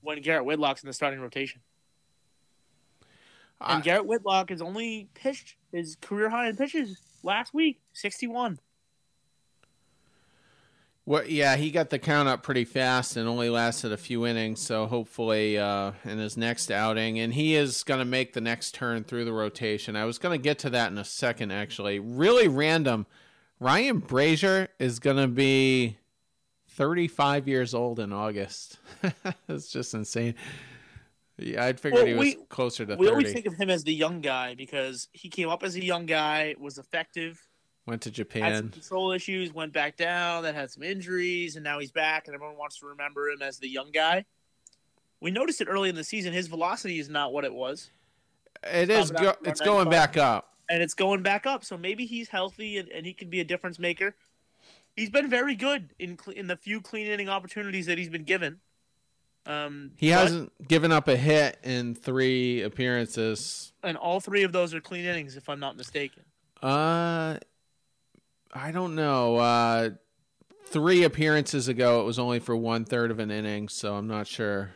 when Garrett Whitlock's in the starting rotation. And Garrett Whitlock has only pitched his career high in pitches last week, 61. Well, yeah, he got the count up pretty fast and only lasted a few innings. So hopefully, uh, in his next outing, and he is going to make the next turn through the rotation. I was going to get to that in a second, actually. Really random. Ryan Brasier is going to be 35 years old in August. (laughs) That's just insane. Yeah, I'd figured Well, he was we- closer to We 30. always think of him as the young guy because he came up as a young guy, was effective, Went to had some Japan. control issues, went back down, then had some injuries, and now he's back, and everyone wants to remember him as the young guy. We noticed it early in the season. His velocity is not what it was, It is. Top Go- it's going 95. back up. and it's going back up. So maybe he's healthy and, and he can be a difference maker. He's been very good in cle in the few clean inning opportunities that he's been given. Um, He but- hasn't given up a hit in three appearances. and all three of those are clean innings, if I'm not mistaken. Uh, I don't know. Uh, three appearances ago, it was only for one third of an inning, so I'm not sure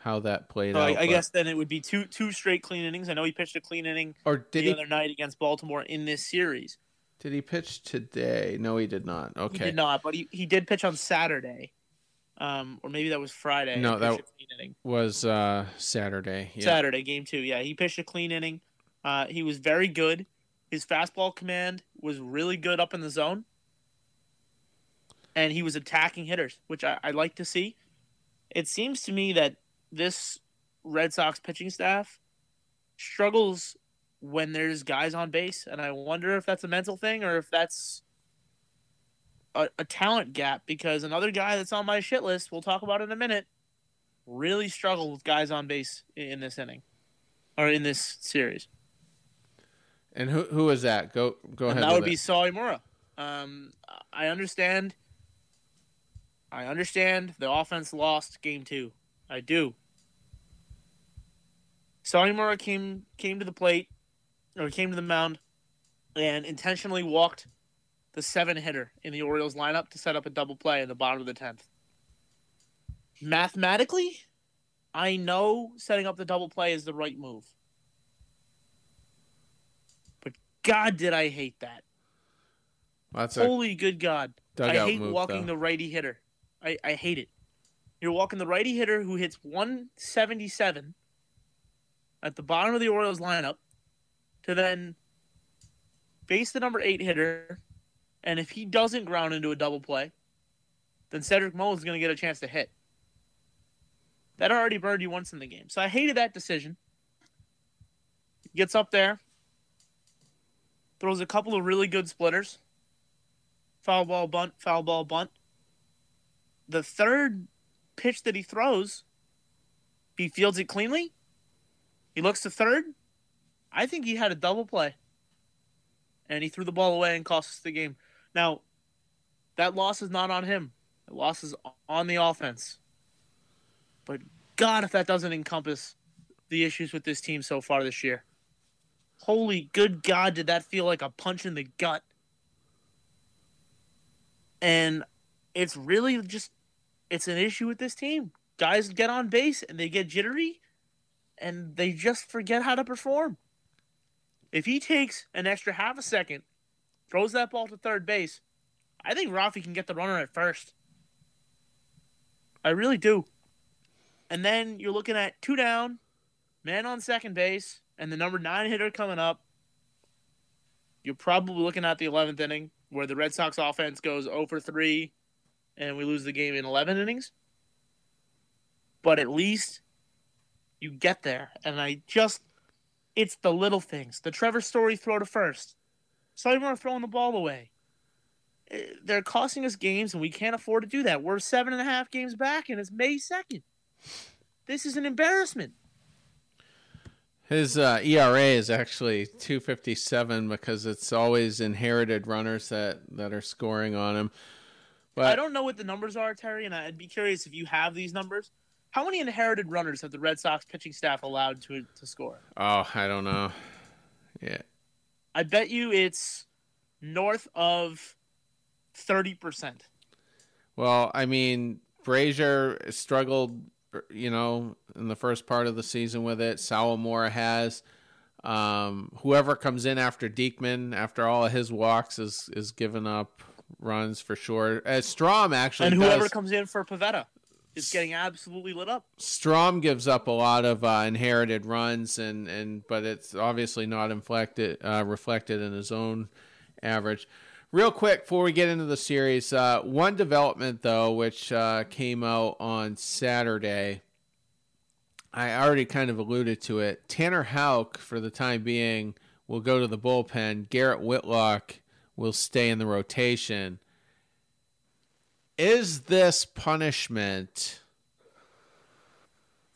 how that played So out. I, but- guess then it would be two two straight clean innings. I know he pitched a clean inning Or did the he? other night against Baltimore in this series. Did he pitch today? No, he did not. Okay, He did not, but he, he did pitch on Saturday, um, or maybe that was Friday. No, that- clean inning. Was uh Saturday? Yeah. Saturday, game two. Yeah, he pitched a clean inning. Uh, he was very good. His fastball command was really good up in the zone. And he was attacking hitters, which I, I like to see. It seems to me that this Red Sox pitching staff struggles when there's guys on base. And I wonder if that's a mental thing or if that's a, a talent gap because another guy that's on my shit list, we'll talk about in a minute, really struggled with guys on base in this inning or in this series. And who who is that? Go go And ahead. that would be it. Sawamura. Um, I understand. I understand the offense lost game two. I do. Sawamura came came to the plate, or came to the mound, and intentionally walked the seven hitter in the Orioles lineup to set up a double play in the bottom of the tenth. Mathematically, I know setting up the double play is the right move. But God, did I hate that! That's a Holy good God. I hate move. walking though. the righty hitter. I, I hate it. You're walking the righty hitter who hits 177 at the bottom of the Orioles lineup to then face the number eight hitter. And if he doesn't ground into a double play, then Cedric Mullins is going to get a chance to hit. That already burned you once in the game. So I hated that decision. He gets up there, throws a couple of really good splitters foul ball bunt, foul ball bunt. The third pitch that he throws, he fields it cleanly. He looks to third. I think he had a double play. And he threw the ball away and cost us the game. Now, that loss is not on him. The loss is on the offense. But God, if that doesn't encompass the issues with this team so far this year. Holy good God, did that feel like a punch in the gut? And it's really just it's an issue with this team. Guys get on base and they get jittery and they just forget how to perform. If he takes an extra half a second, throws that ball to third base, I think Rafi can get the runner at first. I really do. And then you're looking at two down, man on second base, and the number nine hitter coming up. You're probably looking at the 11th inning where the Red Sox offense goes 0 for 3 and we lose the game in 11 innings. But at least you get there. And I just, it's the little things. The Trevor Story throw to first. Sawamura throwing the ball away. eh, they're costing us games, and we can't afford to do that. We're seven and a half games back, and it's May second. This is an embarrassment. His uh, ERA is actually 257 because it's always inherited runners that, that are scoring on him. But I don't know what the numbers are, Terry, and I'd be curious if you have these numbers. How many inherited runners have the Red Sox pitching staff allowed to to score? Oh, I don't know. Yeah. I bet you it's north of thirty percent. Well, I mean, Brasier struggled, you know, in the first part of the season with it. Sawamura has. Um, whoever comes in after Diekman, after all of his walks, is is giving up runs for sure. Uh, Strahm actually, And whoever does- comes in for Pivetta is getting absolutely lit up. Strahm gives up a lot of uh, inherited runs, and, and but it's obviously not inflected, uh, reflected in his own average. Real quick before we get into the series, uh, one development though, which uh, came out on Saturday, I already kind of alluded to it. Tanner Houck, for the time being, will go to the bullpen. Garrett Whitlock will stay in the rotation. Is this punishment?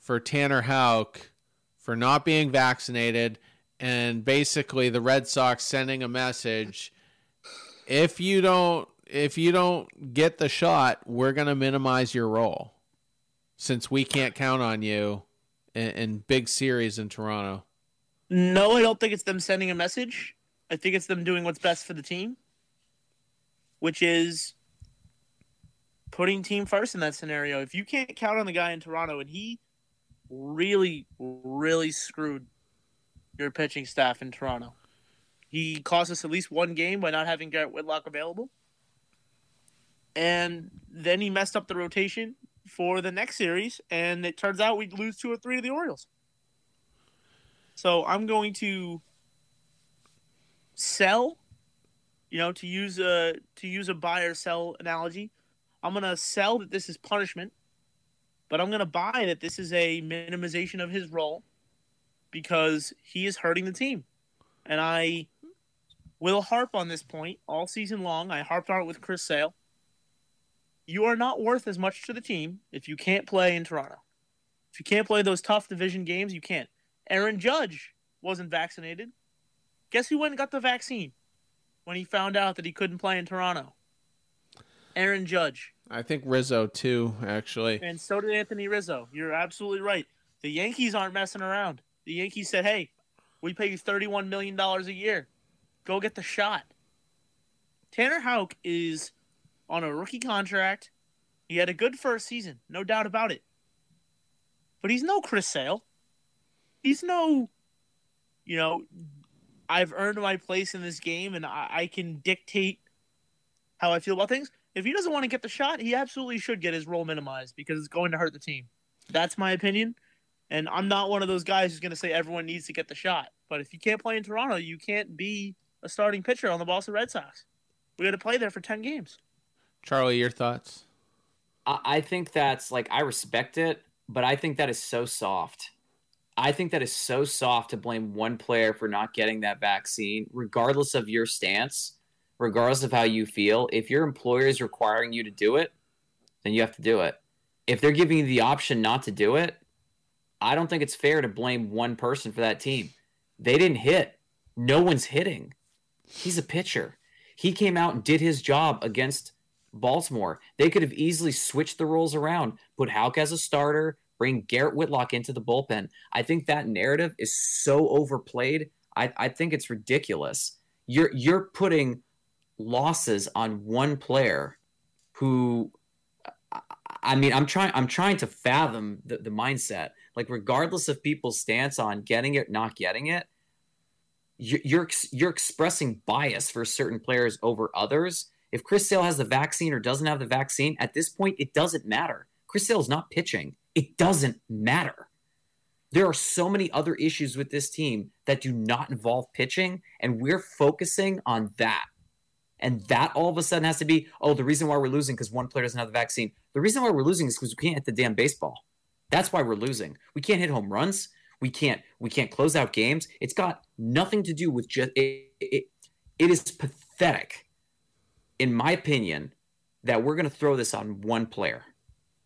for Tanner Houck for not being vaccinated and basically the Red Sox sending a message if you don't if you don't get the shot, we're going to minimize your role since we can't count on you in, in big series in Toronto. No, I don't think it's them sending a message. I think it's them doing what's best for the team, which is putting team first in that scenario. If you can't count on the guy in Toronto and he really, really screwed your pitching staff in Toronto, he cost us at least one game by not having Garrett Whitlock available. And then he messed up the rotation for the next series, and it turns out we'd lose two or three to the Orioles. So I'm going to sell, you know, to use a to use a buy or sell analogy. I'm gonna sell that this is punishment, but I'm gonna buy that this is a minimization of his role because he is hurting the team. And I will harp on this point all season long. I harped on it with Chris Sale. You are not worth as much to the team if you can't play in Toronto. If you can't play those tough division games, you can't. Aaron Judge wasn't vaccinated. Guess who went and got the vaccine when he found out that he couldn't play in Toronto? Aaron Judge. I think Rizzo too, actually. And so did Anthony Rizzo. You're absolutely right. The Yankees aren't messing around. The Yankees said, hey, we pay you $31 million a year. Go get the shot. Tanner Houck is on a rookie contract. He had a good first season, no doubt about it. But he's no Chris Sale. He's no, you know, I've earned my place in this game and I, I can dictate how I feel about things. If he doesn't want to get the shot, he absolutely should get his role minimized because it's going to hurt the team. That's my opinion. And I'm not one of those guys who's going to say everyone needs to get the shot. But if you can't play in Toronto, you can't be a starting pitcher on the Boston Red Sox. We got to play there for 10 games. Charlie, your thoughts? I, I think that's like I respect it, but I think that is so soft. I think that is so soft to blame one player for not getting that vaccine, regardless of your stance, regardless of how you feel. If your employer is requiring you to do it, then you have to do it. If they're giving you the option not to do it, I don't think it's fair to blame one person for that team. They didn't hit. No one's hitting. He's a pitcher. He came out and did his job against Baltimore. They could have easily switched the roles around, put Houck as a starter, bring Garrett Whitlock into the bullpen. I think that narrative is so overplayed. I, I think it's ridiculous. You're you're putting losses on one player who I- mean, I'm trying. I'm trying to fathom the, the mindset. Like, regardless of people's stance on getting it, not getting it, you're you're expressing bias for certain players over others. If Chris Sale has the vaccine or doesn't have the vaccine, at this point, it doesn't matter. Chris Sale is not pitching. It doesn't matter. There are so many other issues with this team that do not involve pitching, and we're focusing on that. And that all of a sudden has to be, oh, the reason why we're losing because one player doesn't have the vaccine. The reason why we're losing is because we can't hit the damn baseball. That's why we're losing. We can't hit home runs. We can't. We can't close out games. It's got nothing to do with just. It, it, it is pathetic in my opinion, that we're going to throw this on one player.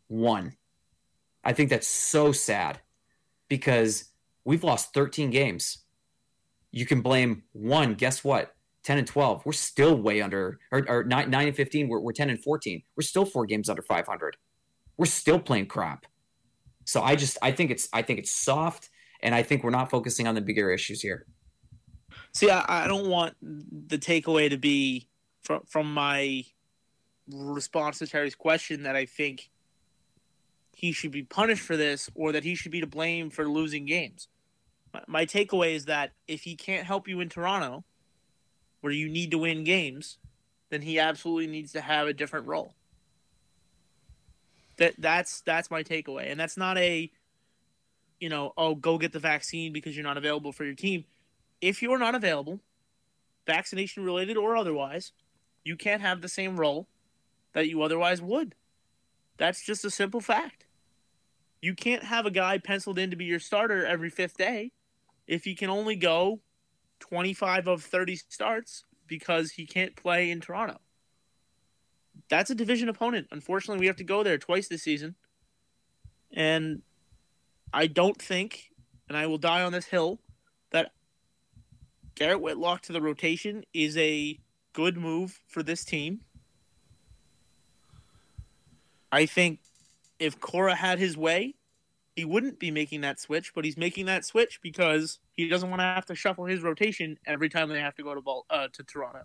One. I think that's so sad because we've lost 13 games. You can blame one. Guess what? 10 and 12. We're still way under, or, or 9, 9 and 15. We're, we're 10 and 14. We're still four games under 500. We're still playing crap. So I just, I think it's, I think it's soft, and I think we're not focusing on the bigger issues here. See, I, I don't want the takeaway to be from from my response to Terry's question that I think he should be punished for this or that he should be to blame for losing games. My, my takeaway is that if he can't help you in Toronto, where you need to win games, then he absolutely needs to have a different role. That that's that's my takeaway, and that's not a, you know, oh go get the vaccine because you're not available for your team. If you're not available, vaccination related or otherwise, you can't have the same role that you otherwise would. That's just a simple fact. You can't have a guy penciled in to be your starter every fifth day if he can only go 25 of 30 starts because he can't play in Toronto. That's a division opponent. Unfortunately, we have to go there twice this season. And I don't think, and I will die on this hill, that Garrett Whitlock to the rotation is a good move for this team. I think if Cora had his way, he wouldn't be making that switch, but he's making that switch because he doesn't want to have to shuffle his rotation every time they have to go to ball, uh, to Toronto,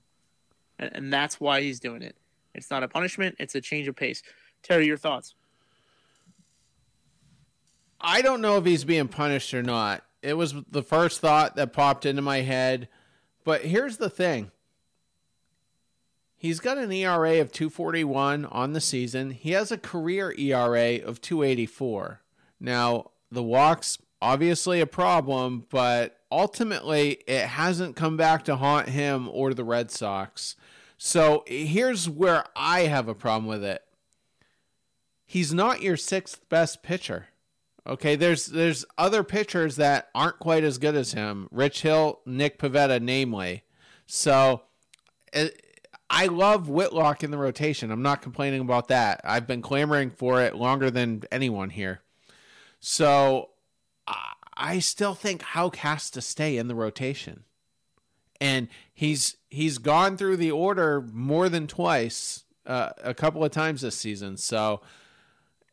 and, and that's why he's doing it. It's not a punishment; it's a change of pace. Terry, your thoughts? I don't know if he's being punished or not. It was the first thought that popped into my head. But here's the thing He's got an ERA of 241 on the season. He has a career ERA of 284. Now, the walks obviously a problem, but ultimately it hasn't come back to haunt him or the Red Sox. So here's where I have a problem with it. He's not your sixth best pitcher. Okay, there's there's other pitchers that aren't quite as good as him. Rich Hill, Nick Pivetta, namely. So it, I love Whitlock in the rotation. I'm not complaining about that. I've been clamoring for it longer than anyone here. So I still think Houck has to stay in the rotation. And he's he's gone through the order more than twice, uh, a couple of times this season. So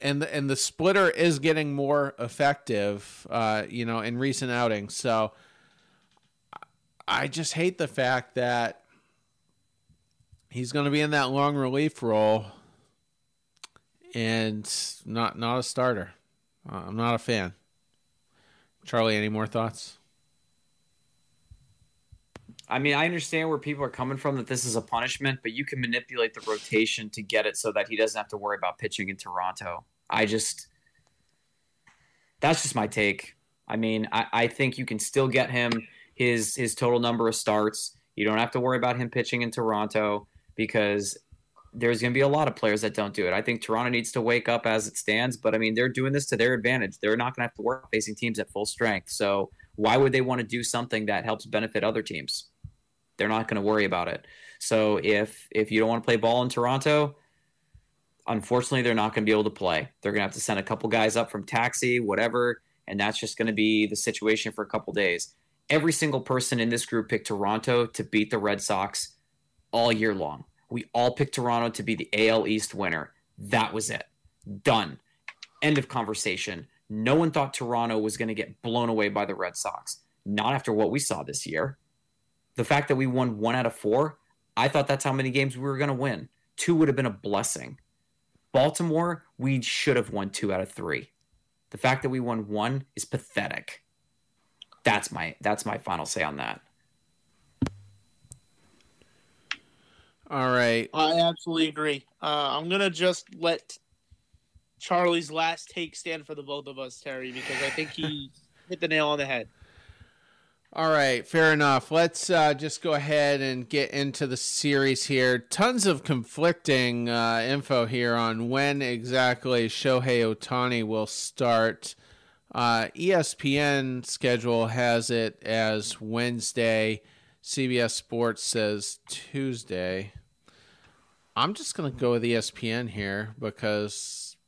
and the, and the splitter is getting more effective, uh, you know, in recent outings. So I just hate the fact that he's going to be in that long relief role and not not a starter. Uh, I'm not a fan. Charlie, any more thoughts? I mean, I understand where people are coming from that this is a punishment, but you can manipulate the rotation to get it so that he doesn't have to worry about pitching in Toronto. I just that's just my take. I mean, I, I think you can still get him his his total number of starts. You don't have to worry about him pitching in Toronto because there's going to be a lot of players that don't do it. I think Toronto needs to wake up as it stands, but I mean, they're doing this to their advantage. They're not going to have to work facing teams at full strength. So why would they want to do something that helps benefit other teams? They're not going to worry about it. So if if you don't want to play ball in Toronto, unfortunately, they're not going to be able to play. They're going to have to send a couple guys up from taxi, whatever, and that's just going to be the situation for a couple days. Every single person in this group picked Toronto to beat the Red Sox all year long. We all picked Toronto to be the AL East winner. That was it. Done. End of conversation. No one thought Toronto was going to get blown away by the Red Sox. Not after what we saw this year. The fact that we won one out of four, I thought that's how many games we were going to win. Two would have been a blessing. Baltimore, we should have won two out of three. The fact that we won one is pathetic. That's my that's my final say on that. All right. I absolutely agree. Uh, I'm gonna just let Charlie's last take stand for the both of us, Terry, because I think he (laughs) hit the nail on the head. All right, fair enough. Let's uh, just go ahead and get into the series here. Tons of conflicting uh, info here on when exactly Shohei Ohtani will start. Uh, ESPN schedule has it as Wednesday. CBS Sports says Tuesday. I'm just going to go with ESPN here because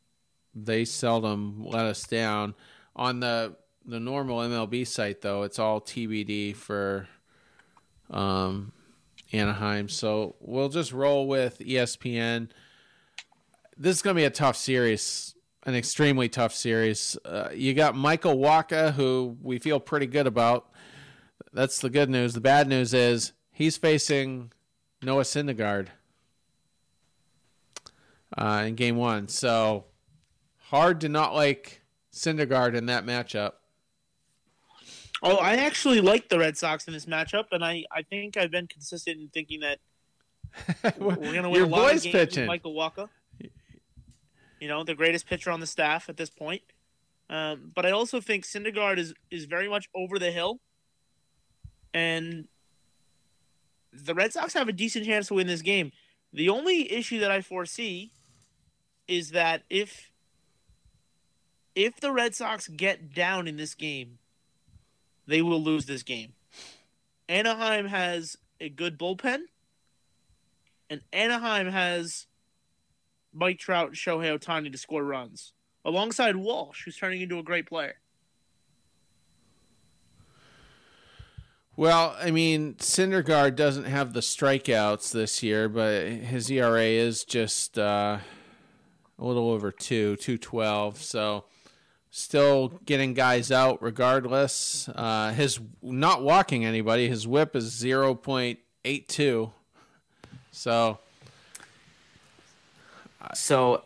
they seldom let us down. On the the normal MLB site, though, it's all TBD for um, Anaheim. So we'll just roll with ESPN. This is going to be a tough series, an extremely tough series. Uh, you got Michael Wacha, who we feel pretty good about. That's the good news. The bad news is he's facing Noah Syndergaard uh, in game one. So hard to not like Syndergaard in that matchup. Oh, I actually like the Red Sox in this matchup, and I, I think I've been consistent in thinking that (laughs) we're going to win Your a lot of games pitching. with Michael Wacha. You know, the greatest pitcher on the staff at this point. Um, but I also think Syndergaard is is very much over the hill, and the Red Sox have a decent chance to win this game. The only issue that I foresee is that if if the Red Sox get down in this game, they will lose this game. Anaheim has a good bullpen, and Anaheim has Mike Trout and Shohei Ohtani to score runs, alongside Walsh, who's turning into a great player. Well, I mean, Syndergaard doesn't have the strikeouts this year, but his ERA is just uh, a little over two, two twelve. So still getting guys out regardless. Uh, his not walking anybody. His WHIP is zero point eight two. So So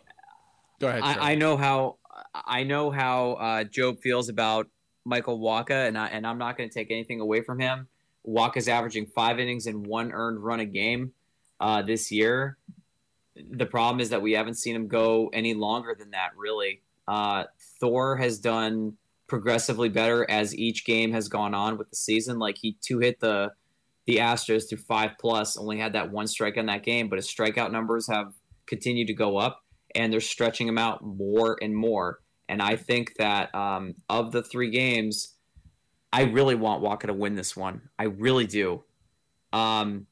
go ahead. I, I know how I know how uh, Job feels about Michael Wacha, and I and I'm not going to take anything away from him. Wacha's averaging five innings and one earned run a game uh, this year. The problem is that we haven't seen him go any longer than that. Really, uh, Thor has done progressively better as each game has gone on with the season. Like he two hit the the Astros through five plus, only had that one strike in that game, but his strikeout numbers have continued to go up and they're stretching him out more and more. And I think that um, of the three games, I really want Wacha to win this one. I really do. Um,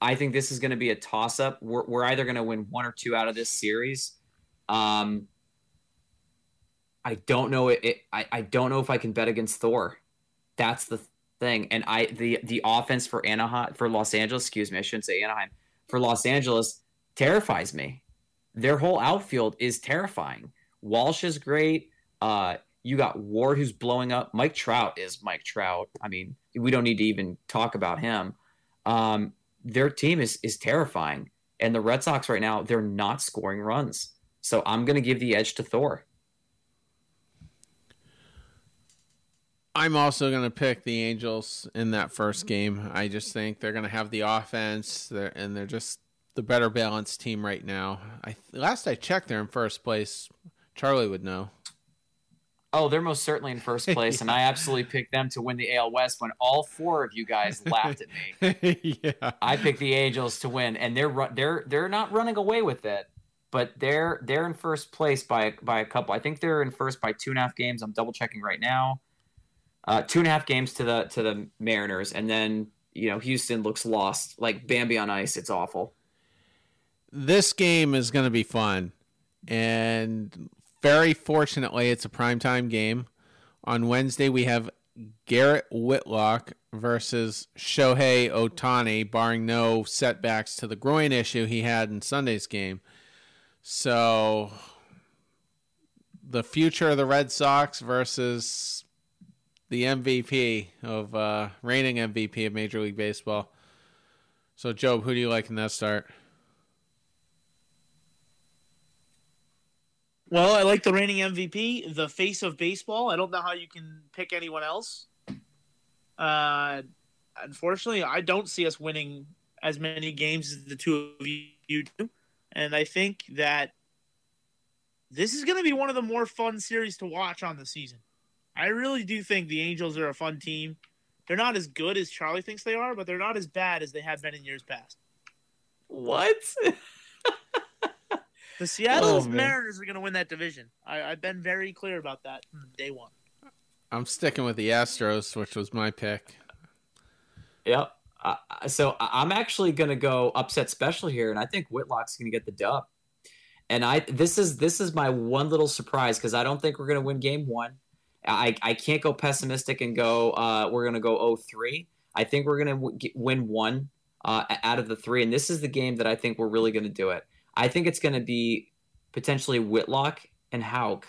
I think this is going to be a toss up. We're, we're either going to win one or two out of this series. Um, I don't know it, it. I, I don't know if I can bet against Thor. That's the thing. And I the the offense for Anaheim for Los Angeles. Excuse me, I shouldn't say Anaheim. For Los Angeles terrifies me. Their whole outfield is terrifying. Walsh is great. Uh, you got Ward who's blowing up. Mike Trout is Mike Trout. I mean, we don't need to even talk about him. Um, their team is is terrifying, and the Red Sox right now they're not scoring runs. So I'm going to give the edge to Thor. I'm also going to pick the Angels in that first game. I just think they're going to have the offense, they're, and they're just the better balanced team right now. I last I checked, they're in first place. Charlie would know. Oh, they're most certainly in first place, and I (laughs) absolutely picked them to win the AL West when all four of you guys laughed at me. (laughs) yeah, I picked the Angels to win, and they're they're they're not running away with it, but they're they're in first place by by a couple. I think they're in first by two and a half games. I'm double checking right now. Uh, two and a half games to the to the Mariners, and then you know Houston looks lost, like Bambi on ice. It's awful. this game is going to be fun, and very fortunately, it's a primetime game. On Wednesday, we have Garrett Whitlock versus Shohei Ohtani, barring no setbacks to the groin issue he had in Sunday's game. So, the future of the Red Sox versus the MVP of uh, reigning MVP of Major League Baseball. So, Job, who do you like in that start? Well, I like the reigning MVP, the face of baseball. I don't know how you can pick anyone else. Uh, unfortunately, I don't see us winning as many games as the two of you do, and I think that this is going to be one of the more fun series to watch on the season. I really do think the Angels are a fun team. They're not as good as Charlie thinks they are, but they're not as bad as they have been in years past. What? (laughs) The Seattle Oh. Mariners are going to win that division. I, I've been very clear about that from day one. I'm sticking with the Astros, which was my pick. Yep. Uh, so I'm actually going to go upset special here, and I think Whitlock's going to get the dub. And I this is this is my one little surprise because I don't think we're going to win game one. I, I can't go pessimistic and go uh, we're going to go 0-3. I think we're going to win one uh, out of the three, and this is the game that I think we're really going to do it. I think it's going to be potentially Whitlock and Houck,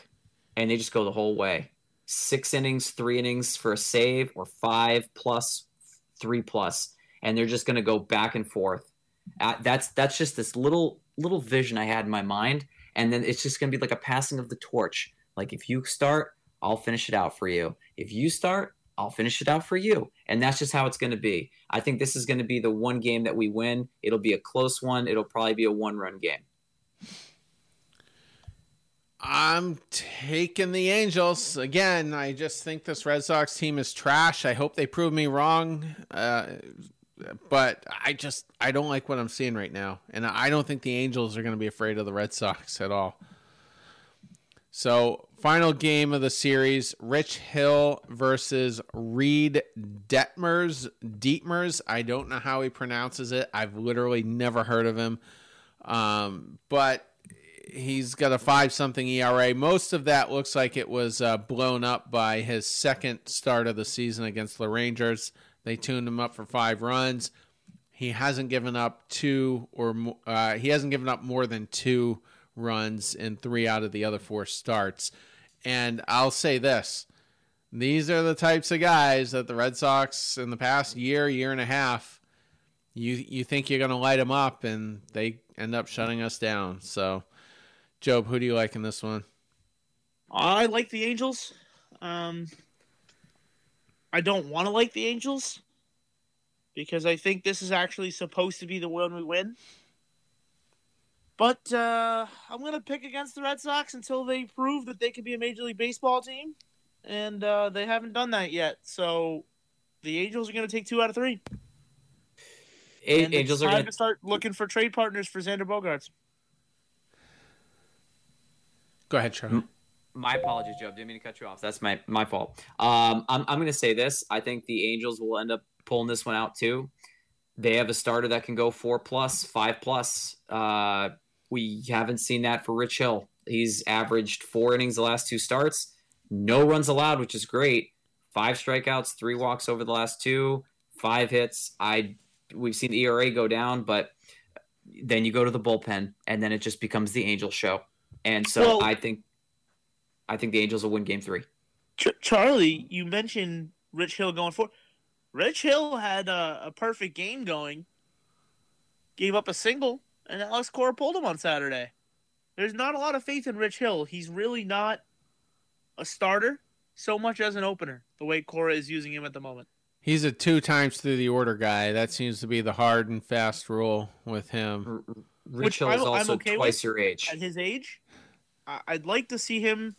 and they just go the whole way. Six innings, three innings for a save, or five plus, three plus, and they're just going to go back and forth. Uh, that's that's just this little little vision I had in my mind, and then it's just going to be like a passing of the torch. Like if you start, I'll finish it out for you. If you start, I'll finish it out for you. And that's just how it's going to be. I think this is going to be the one game that we win. It'll be a close one. It'll probably be a one run game. I'm taking the Angels again. I just think this Red Sox team is trash. I hope they prove me wrong. Uh, but I just I don't like what I'm seeing right now, and I don't think the Angels are going to be afraid of the Red Sox at all. So, final game of the series: Rich Hill versus Reid Detmers. Detmers. I don't know how he pronounces it. I've literally never heard of him. Um, but he's got a five something ERA. Most of that looks like it was uh, blown up by his second start of the season against the Rangers. They tuned him up for five runs. He hasn't given up two or uh, he hasn't given up more than two runs in three out of the other four starts. And I'll say this: these are the types of guys that the Red Sox in the past year, year and a half, you you think you're going to light them up, and they end up shutting us down. So Job, who do you like in this one? I like the Angels. Um, I don't want to like the Angels because I think this is actually supposed to be the one we win. But uh, I'm going to pick against the Red Sox until they prove that they can be a Major League Baseball team, and uh, they haven't done that yet. So the Angels are going to take two out of three. A- and Angels it's are time going to start looking for trade partners for Xander Bogaerts. Go ahead, Charlie. My apologies, Joe. Didn't mean to cut you off. That's my my fault. Um, I'm I'm going to say this. I think the Angels will end up pulling this one out too. They have a starter that can go four plus, five plus. Uh, we haven't seen that for Rich Hill. He's averaged four innings the last two starts, no runs allowed, which is great. Five strikeouts, three walks over the last two, five hits. I we've seen the ERA go down, but then you go to the bullpen, and then it just becomes the Angel show. And so Well- I think I think the Angels will win Game Three. Ch- Charlie, you mentioned Rich Hill going for. Rich Hill had a, a perfect game going. Gave up a single, and Alex Cora pulled him on Saturday. There's not a lot of faith in Rich Hill. He's really not a starter so much as an opener. The way Cora is using him at the moment. He's a two times through the order guy. That seems to be the hard and fast rule with him. R- R- Which Rich Hill is I'm- I'm also okay twice with. your age. At his age, I- I'd like to see him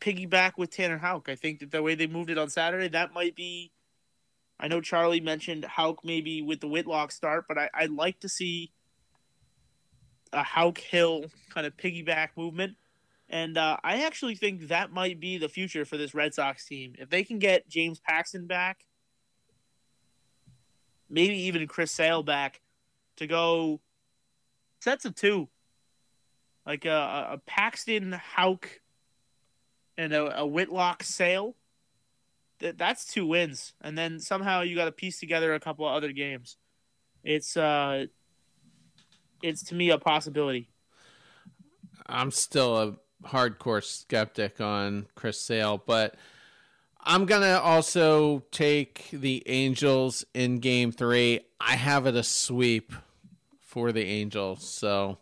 piggyback with Tanner Houck. I think that the way they moved it on Saturday, that might be. I know Charlie mentioned Houck maybe with the Whitlock start, but I, I'd like to see a Houck Hill kind of piggyback movement. And uh, I actually think that might be the future for this Red Sox team. If they can get James Paxton back, maybe even Chris Sale back to go sets of two. Like a, a Paxton, Houck and a, a Whitlock Sale. That that's two wins, and then somehow you got to piece together a couple of other games. It's uh, it's to me a possibility. I'm still a hardcore skeptic on Chris Sale, but I'm gonna also take the Angels in Game Three. I have it a sweep for the Angels, so.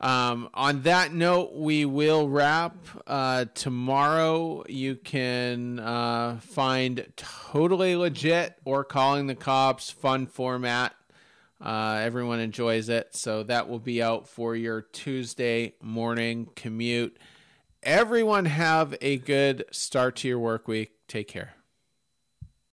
Um, on that note, we will wrap. Uh, tomorrow, you can uh, find Totally Legit or Calling the Cops fun format. Uh, everyone enjoys it. So that will be out for your Tuesday morning commute. Everyone have a good start to your work week. Take care.